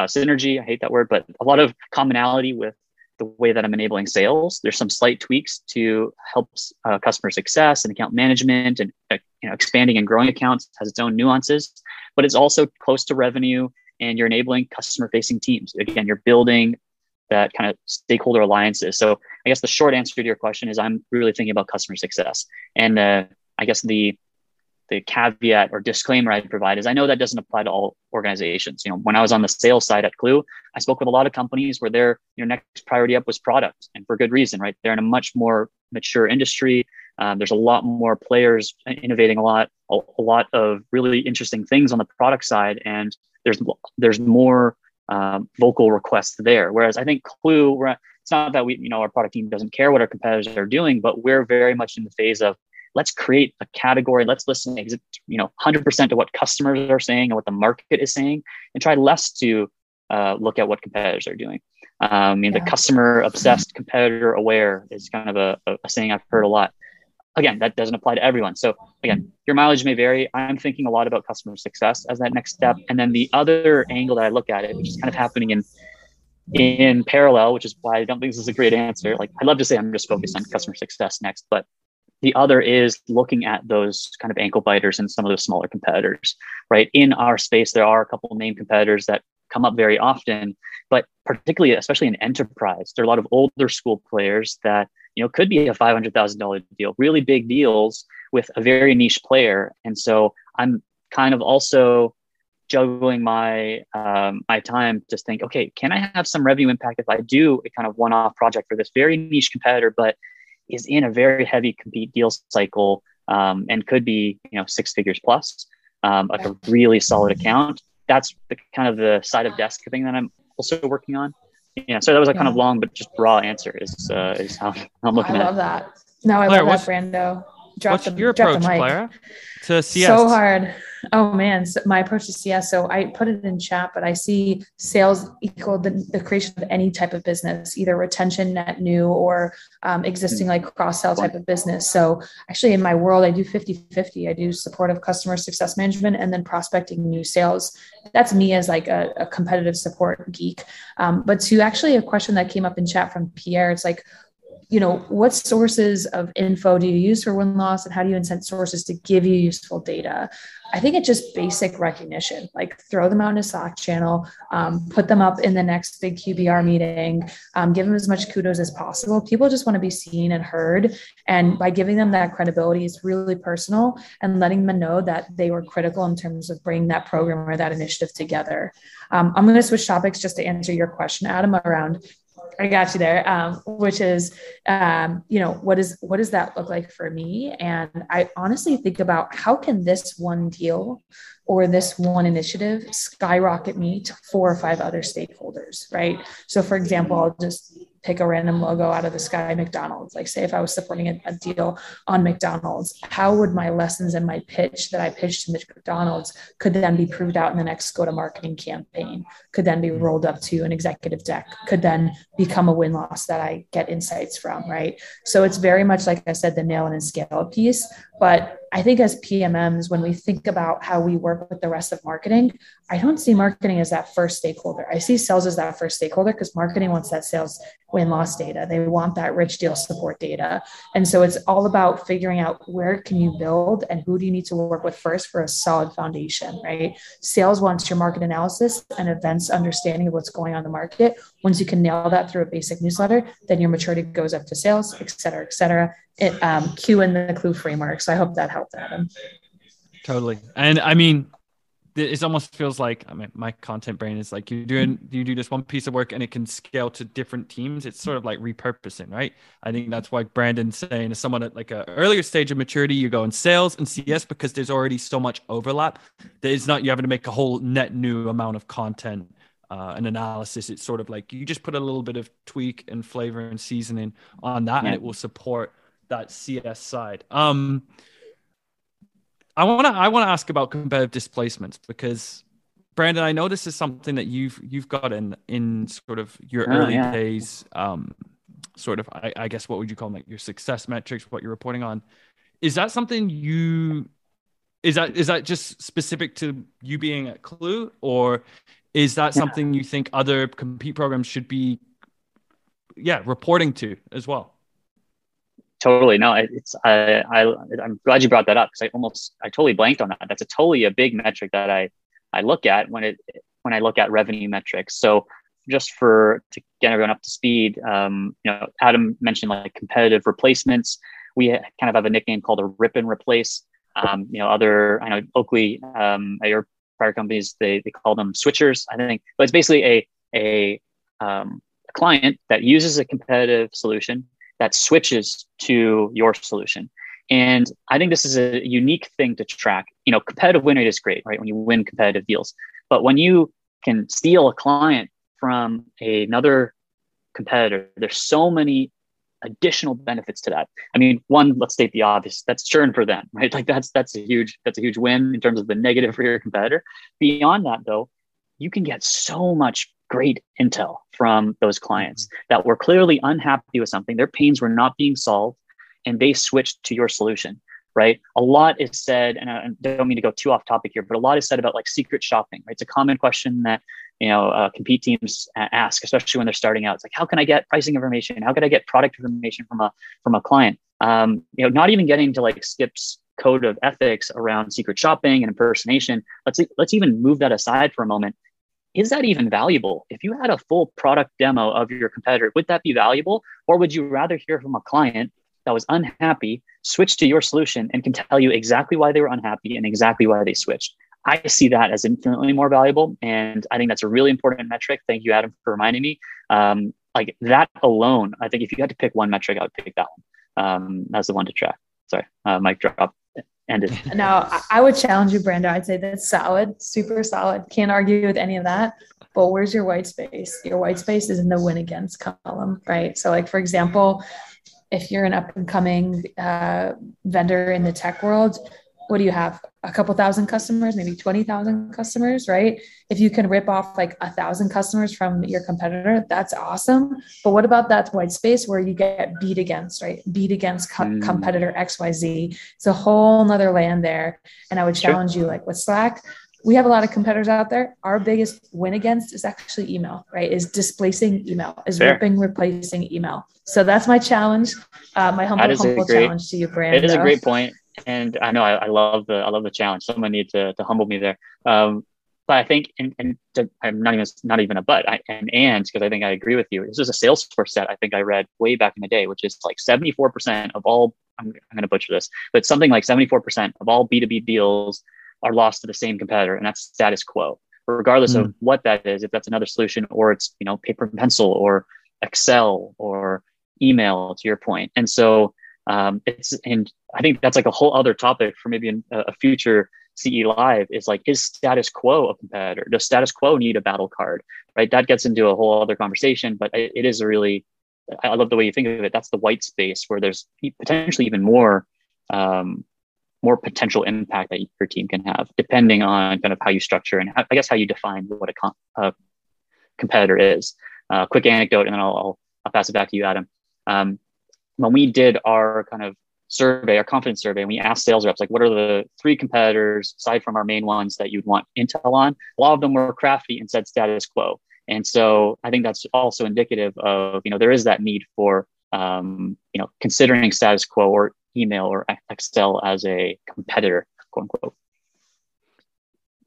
uh, synergy. I hate that word, but a lot of commonality with the way that I'm enabling sales. There's some slight tweaks to help uh, customer success and account management and uh, you know expanding and growing accounts has its own nuances, but it's also close to revenue and you're enabling customer facing teams. Again, you're building that kind of stakeholder alliances. So I guess the short answer to your question is I'm really thinking about customer success. And uh, I guess the the caveat or disclaimer I'd provide is I know that doesn't apply to all organizations. You know, when I was on the sales side at Klue, I spoke with a lot of companies where their you know next priority up was product, and for good reason, right? They're in a much more mature industry. Um, there's a lot more players innovating a lot, a, a, lot of really interesting things on the product side, and there's there's more um, vocal requests there. Whereas I think Klue, we're, it's not that we, you know, our product team doesn't care what our competitors are doing, but we're very much in the phase of let's create a category. Let's listen, you know, 100% to what customers are saying and what the market is saying, and try less to uh, look at what competitors are doing. Um, I mean, yeah. the customer obsessed, competitor aware is kind of a, a saying I've heard a lot again, that doesn't apply to everyone. So again, your mileage may vary. I'm thinking a lot about customer success as that next step. And then the other angle that I look at it, which is kind of happening in in parallel, which is why I don't think this is a great answer. Like I'd love to say I'm just focused on customer success next, but the other is looking at those kind of ankle biters and some of those smaller competitors, right? In our space, there are a couple of main competitors that come up very often, but particularly, especially in enterprise, there are a lot of older school players that you know could be a five hundred thousand dollar deal, really big deals with a very niche player. And so I'm kind of also juggling my um, my time to think, okay, can I have some revenue impact if I do a kind of one off project for this very niche competitor, but is in a very heavy compete deal cycle um, and could be you know six figures plus, um, like a really solid account. That's the kind of the side of desk thing that I'm also working on. Yeah, so that was a kind of long but just raw answer is uh, is how I'm looking
I
at.
I love that. No, I Claire, love that, Brando.
Drop what's the, your approach, Clara, to CS?
So hard. Oh man, so my approach to CS. So I put it in chat, but I see sales equal the, the creation of any type of business, either retention, net new, or um, existing like cross sell type of business. So actually, in my world, I do 50 50. I do supportive customer success management and then prospecting new sales. That's me as like a, a competitive support geek. Um, but to actually a question that came up in chat from Pierre, it's like, you know, what sources of info do you use for win loss and how do you incent sources to give you useful data? I think it's just basic recognition, like throw them out in a Slack channel, um, put them up in the next big QBR meeting, um, give them as much kudos as possible. People just want to be seen and heard. And by giving them that credibility, it's really personal and letting them know that they were critical in terms of bringing that program or that initiative together. Um, I'm going to switch topics just to answer your question, Adam, around I got you there. Um, which is, um, you know, what is what does that look like for me? And I honestly think about how can this one deal or this one initiative skyrocket me to four or five other stakeholders, right? So, for example, I'll just pick a random logo out of the sky McDonald's. Like, say, if I was supporting a, a, deal on McDonald's, how would my lessons and my pitch that I pitched to McDonald's could then be proved out in the next go to marketing campaign? Could then be rolled up to an executive deck? Could then become a win loss that I get insights from, right? So it's very much like I said, the nail and scale piece. But I think as PMMs, when we think about how we work with the rest of marketing, I don't see marketing as that first stakeholder. I see sales as that first stakeholder because marketing wants that sales win loss data. They want that rich deal support data. And so it's all about figuring out where can you build and who do you need to work with first for a solid foundation, right? Sales wants your market analysis and events understanding of what's going on in the market. Once you can nail that through a basic newsletter, then your maturity goes up to sales, et cetera, et cetera. It, um, Q in the Klue framework. So I hope that helped, Adam.
Totally. And I mean, it almost feels like I mean my content brain is like you're doing you do this one piece of work and it can scale to different teams. It's sort of like repurposing, right? I think that's why Brandon's saying is someone at like a earlier stage of maturity, you go in sales and CS because there's already so much overlap. That it's not you having to make a whole net new amount of content uh, and analysis. It's sort of like you just put a little bit of tweak and flavor and seasoning on that, yeah. and it will support that CS side. Um, I want to I want to ask about competitive displacements because Brandon, I know this is something that you've you've got in in sort of your oh, early yeah. days. Um, sort of, I, I, guess, what would you call them, like your success metrics, what you're reporting on? Is that something you? Is that is that just specific to you being at Klue, or is that yeah. something you think other compete programs should be yeah reporting to as well
totally no it's i, I i'm glad you brought that up because i almost i totally blanked on that. That's a totally a big metric that i i look at when it when i look at revenue metrics. So just for to get everyone up to speed um, you know adam mentioned like competitive replacements. We kind of have a nickname called a rip and replace. Um, you know other i know oakley um, your prior companies they, they call them switchers i think. But it's basically a a, um, client that uses a competitive solution that switches to your solution. And I think this is a unique thing to track. You know, competitive win rate is great, right? When you win competitive deals. But when you can steal a client from another competitor, there's so many additional benefits to that. I mean, one, let's state the obvious, that's churn for them, right? Like that's that's a huge that's a huge win in terms of the negative for your competitor. Beyond that though, you can get so much great intel from those clients mm-hmm. that were clearly unhappy with something. Their pains were not being solved, and they switched to your solution. Right. A lot is said, and I don't mean to go too off topic here, but a lot is said about like secret shopping. Right. It's a common question that you know uh, compete teams ask, especially when they're starting out. It's like, how can I get pricing information? How can I get product information from a from a client? Um, you know, not even getting to like SCIP's code of ethics around secret shopping and impersonation. Let's let's even move that aside for a moment is that even valuable? If you had a full product demo of your competitor, would that be valuable? Or would you rather hear from a client that was unhappy, switch to your solution, and can tell you exactly why they were unhappy and exactly why they switched? I see that as infinitely more valuable. And I think that's a really important metric. Thank you, Adam, for reminding me. Um, like that alone, I think if you had to pick one metric, I would pick that one. Um, that's the one to track. Sorry, uh, mic drop ended.
No, I would challenge you, Brando. I'd say that's solid, super solid. Can't argue with any of that. But where's your white space? Your white space is in the win against column, right? So, like for example, if you're an up and coming uh, vendor in the tech world, what do you have? A couple thousand customers, maybe 20,000 customers, right? If you can rip off like a thousand customers from your competitor, that's awesome. But what about that white space where you get beat against, right? Beat against co- mm. competitor XYZ. It's a whole nother land there. And I would challenge sure. you like with Slack, we have a lot of competitors out there. Our biggest win against is actually email, right? Is displacing email, is Fair. ripping, replacing email. So that's my challenge, uh, my humble, humble challenge to you, Brandon.
It is a great point and I know I, I, love the I love the challenge. Someone need to, to humble me there. Um, but I think, and, and to, I'm not even not even a but, I, and and because I think I agree with you. This is a Salesforce set I think I read way back in the day, which is like 74% of all. I'm, I'm going to butcher this, but something like 74% of all B2B deals are lost to the same competitor, and that's status quo, regardless mm. of what that is. If that's another solution, or it's you know paper and pencil, or Excel, or email, to your. And so um, it's and I think that's like a whole other topic for maybe a, a future CE live is like is status quo a competitor? Does status quo need a battle card? Right, that gets into a whole other conversation. But it, it is a really I love the way you think of it. That's the white space where there's potentially even more um, more potential impact that your team can have, depending on kind of how you structure and how, I guess how you define what a, com- a competitor is. Uh, quick anecdote, and then I'll, I'll pass it back to you, Adam. Um, when we did our kind of survey, our confidence survey, and we asked sales reps, like, what are the three competitors aside from our main ones that you'd want Intel on? A lot of them were crafty and said status quo. And so I think that's also indicative of, you know, there is that need for, um, you know, considering status quo or email or Excel as a competitor, quote unquote.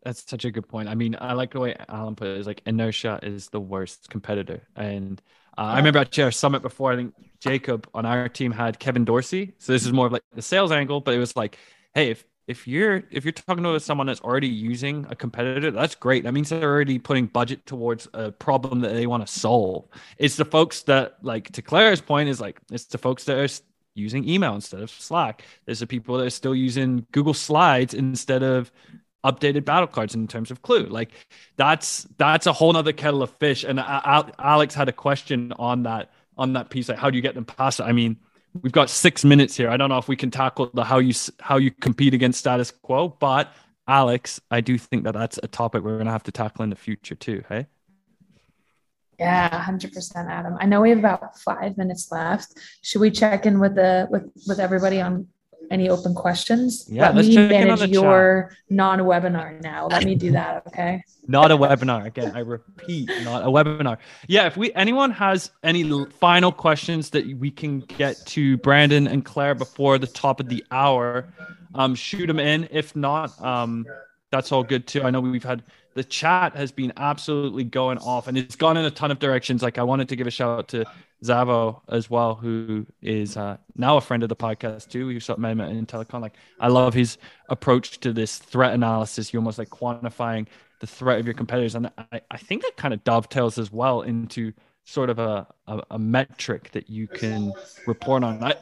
That's such a good point. I mean, I like the way Alan put it. Is like inertia is the worst competitor, and uh, I remember at our summit before. I think Jacob on our team had Kevin Dorsey. So this is more of like the sales angle, but it was like, hey, if if you're if you're talking to someone that's already using a competitor, that's great. That means they're already putting budget towards a problem that they want to solve. It's the folks that like to Claire's point is like it's the folks that are using email instead of Slack. There's the people that are still using Google Slides instead of updated battle cards in terms of Klue. Like that's that's a whole nother kettle of fish. And uh, alex had a question on that on that piece like how do you get them past it? I mean we've got six minutes here. I don't know if we can tackle the how you how you compete against status quo but alex i do think that that's a topic we're going to have to tackle in the future too hey?
Yeah 100% adam. I know we have about five minutes left. Should we check in with the with with everybody on any open questions.
Yeah,
Let me manage your non-webinar now. Let me do that. Okay.
not a webinar. Again, I repeat, not a webinar. Yeah, if we anyone has any final questions that we can get to Brandon and Claire before the top of the hour, um, shoot them in. If not, um, that's all good too. I know we've had the chat has been absolutely going off and it's gone in a ton of directions. Like I wanted to give a shout out to Zavo as well, who is uh, now a friend of the podcast too. We saw him in Telecom. Like I love his approach to this threat analysis. You almost like quantifying the threat of your competitors, and I, I think that kind of dovetails as well into sort of a, a, a metric that you can report on. I,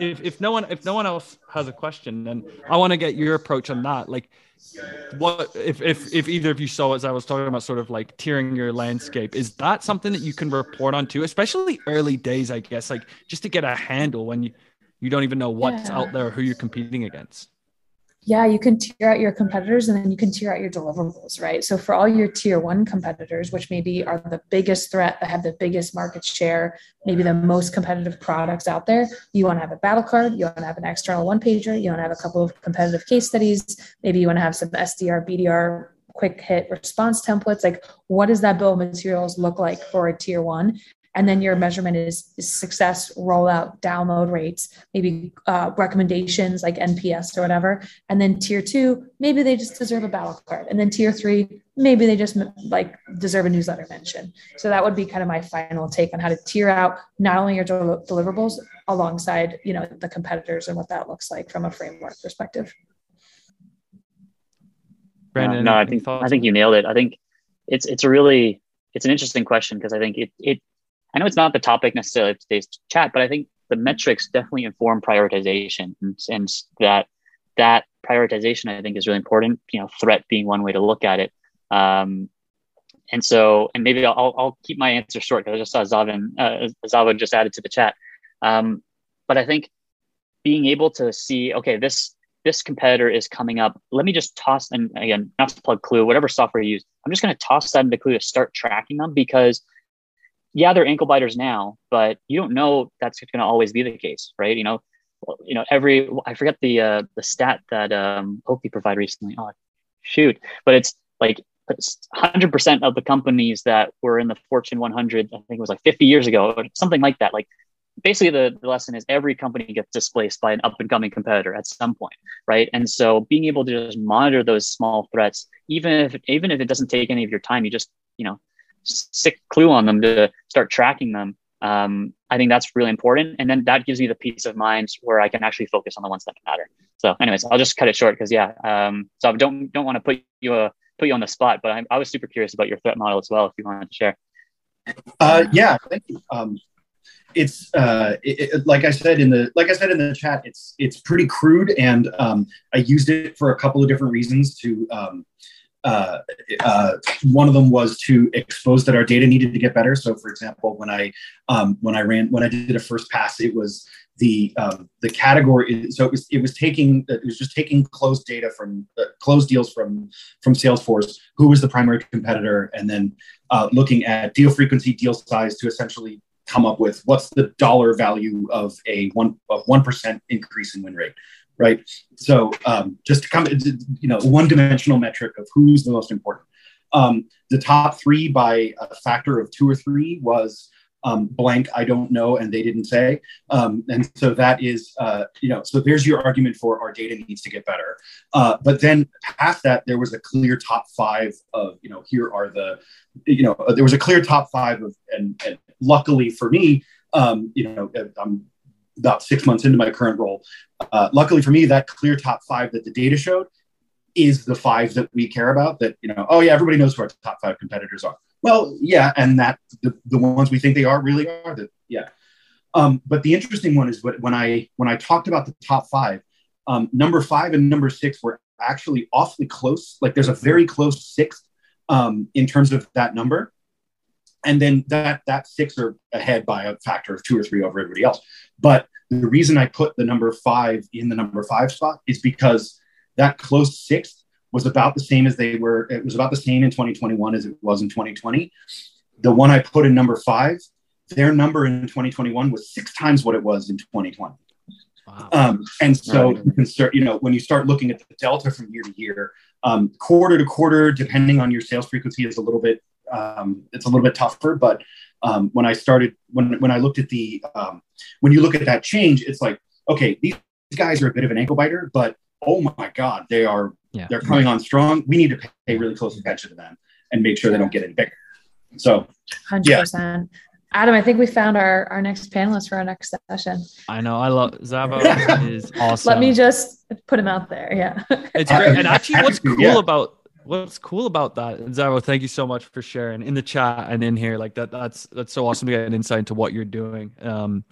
if, if no one if no one else has a question, then I want to get your approach on that. Like what if if if either of you saw as I was talking about sort of like tiering your landscape, is that something that you can report on too, especially early days, I guess, like just to get a handle when you you don't even know what's yeah. out there, who you're competing against
yeah, you can tier out your competitors and then you can tier out your deliverables, right? So for all your tier one competitors, which maybe are the biggest threat that have the biggest market share, maybe the most competitive products out there, you want to have a battle card, you want to have an external one pager, you want to have a couple of competitive case studies, maybe you want to have some SDR, BDR quick hit response templates like what does that bill of materials look like for a tier one and then your measurement is, is success rollout download rates maybe uh, recommendations like nps or whatever. And then tier two maybe they just deserve a battle card. And then tier three maybe they just like deserve a newsletter mention. So that would be kind of my final take on how to tier out not only your del- deliverables alongside you know the competitors and what that looks like from a framework perspective.
Brandon, no, I think I think you nailed it. I think it's it's a really it's an interesting question because I think it it I know it's not the topic necessarily of today's chat, but I think the metrics definitely inform prioritization, and, and that that prioritization I think is really important. You know, threat being one way to look at it. Um, and so, and maybe I'll, I'll keep my answer short because I just saw Zavin, uh, Zavin just added to the chat. Um, but I think being able to see, okay, this this competitor is coming up. Let me just toss, and again, not to plug Klue, whatever software you use, I'm just going to toss that into Klue to start tracking them because yeah, they're ankle biters now, but you don't know that's going to always be the case, right? You know, you know, every I forget the uh, the stat that um, Oki provided recently. Oh, shoot! But it's like 100% of the companies that were in the Fortune 100, I think it was like 50 years ago, something like that. Like basically the, the lesson is every company gets displaced by an up and coming competitor at some point, right? And so being able to just monitor those small threats, even if even if it doesn't take any of your time, you just you know sick Klue on them to start tracking them. Um, I think that's really important. And then that gives me the peace of mind where I can actually focus on the ones that matter. So anyways, I'll just cut it short because yeah. Um, so I don't, don't want to put you, a, uh, put you on the spot, but I, I was super curious about your threat model as well. If you wanted to share.
Uh, yeah, thank you. Um, it's uh, it, it, like I said in the like I said in the chat, it's it's pretty crude, and um, I used it for a couple of different reasons to um, uh, uh, one of them was to expose that our data needed to get better. So, for example, when I um, when I ran when I did a first pass, it was the um, the category. So it was it was taking it was just taking closed data from uh, closed deals from from Salesforce. Who was the primary competitor, and then uh, looking at deal frequency, deal size to essentially come up with what's the dollar value of a one of one percent increase in win rate right? So um, just to come, you know, one dimensional metric of who's the most important. Um, the top three by a factor of two or three was um, blank, I don't know, and they didn't say. Um, and so that is, uh, you know, so there's your argument for our data needs to get better. Uh, but then past that, there was a clear top five of, you know, here are the, you know, there was a clear top five of, and, and luckily for me, um, you know, I'm about six months into my current role. Uh, luckily for me, that clear top five that the data showed is the five that we care about. That you know, oh yeah, everybody knows who our top five competitors are. Well, yeah, and that the, the ones we think they are really are. That yeah. Um, but the interesting one is when I when I talked about the top five, um, number five and number six were actually awfully close. Like there's a very close sixth um, in terms of that number and then that that six are ahead by a factor of two or three over everybody else. But the reason I put the number five in the number five spot is because that close sixth was about the same as they were. It was about the same in 2021 as it was in 2020. The one I put in number five, their number in 2021 was six times what it was in 2020. Wow. Um, and so right. you can start, you know, when you start looking at the delta from year to year, um, quarter to quarter, depending on your sales frequency, is a little bit um, it's a little bit tougher. But um, when I started, when when I looked at the um, when you look at that change, it's like okay, these guys are a bit of an ankle biter, but oh my god, they are yeah. they're coming on strong. We need to pay really close attention to them and make sure they don't get any bigger. So,
hundred yeah. percent. Adam, I think we found our, our next panelist for our next session.
I know. I love Zavo is awesome.
Let me just put him out there. Yeah.
It's great. And actually, what's cool yeah. about what's cool about that zaro thank you so much for sharing in the chat and in here. Like that that's that's so awesome to get an insight into what you're doing. Um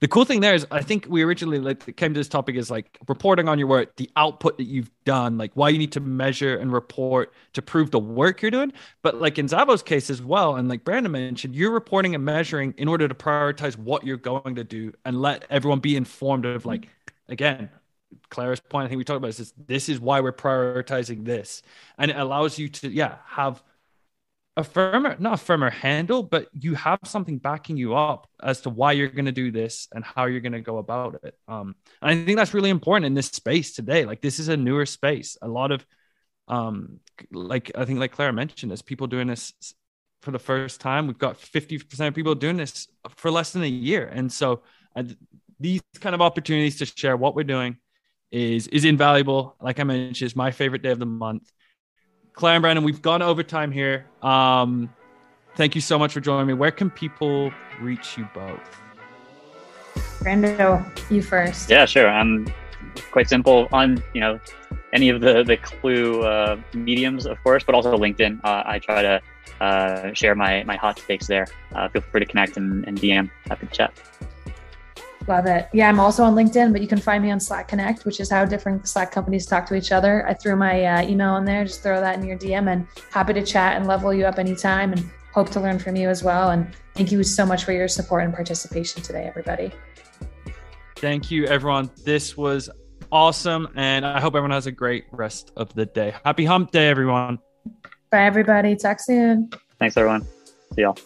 the cool thing there is i think we originally like came to this topic is like reporting on your work the output that you've done like why you need to measure and report to prove the work you're doing. But like in zavo's case as well and like brandon mentioned you're reporting and measuring in order to prioritize what you're going to do and let everyone be informed of like again Clara's point, I think we talked about this, is this is why we're prioritizing this. And it allows you to, yeah, have a firmer, not a firmer handle, but you have something backing you up as to why you're going to do this and how you're going to go about it. Um, and I think that's really important in this space today. Like this is a newer space. A lot of, um, like I think, like Clara mentioned, there's people doing this for the first time. We've got 50% of people doing this for less than a year. And so these kind of opportunities to share what we're doing, is is invaluable. Like I mentioned, it's my favorite day of the month. Claire and Brandon, we've gone overtime here. Um, thank you so much for joining me. Where can people reach you both?
Brando, you first.
Yeah, sure. I'm quite simple on you know any of the the Klue uh, mediums, of course, but also LinkedIn. Uh, I try to uh, share my my hot takes there. Uh, feel free to connect and, and DM. Happy to chat.
Love it. Yeah, I'm also on LinkedIn, but you can find me on Slack Connect, which is how different Slack companies talk to each other. I threw my uh, email in there. Just throw that in your DM and happy to chat and level you up anytime and hope to learn from you as well. And thank you so much for your support and participation today, everybody.
Thank you, everyone. This was awesome. And I hope everyone has a great rest of the day. Happy hump day, everyone.
Bye, everybody. Talk soon.
Thanks, everyone. See y'all.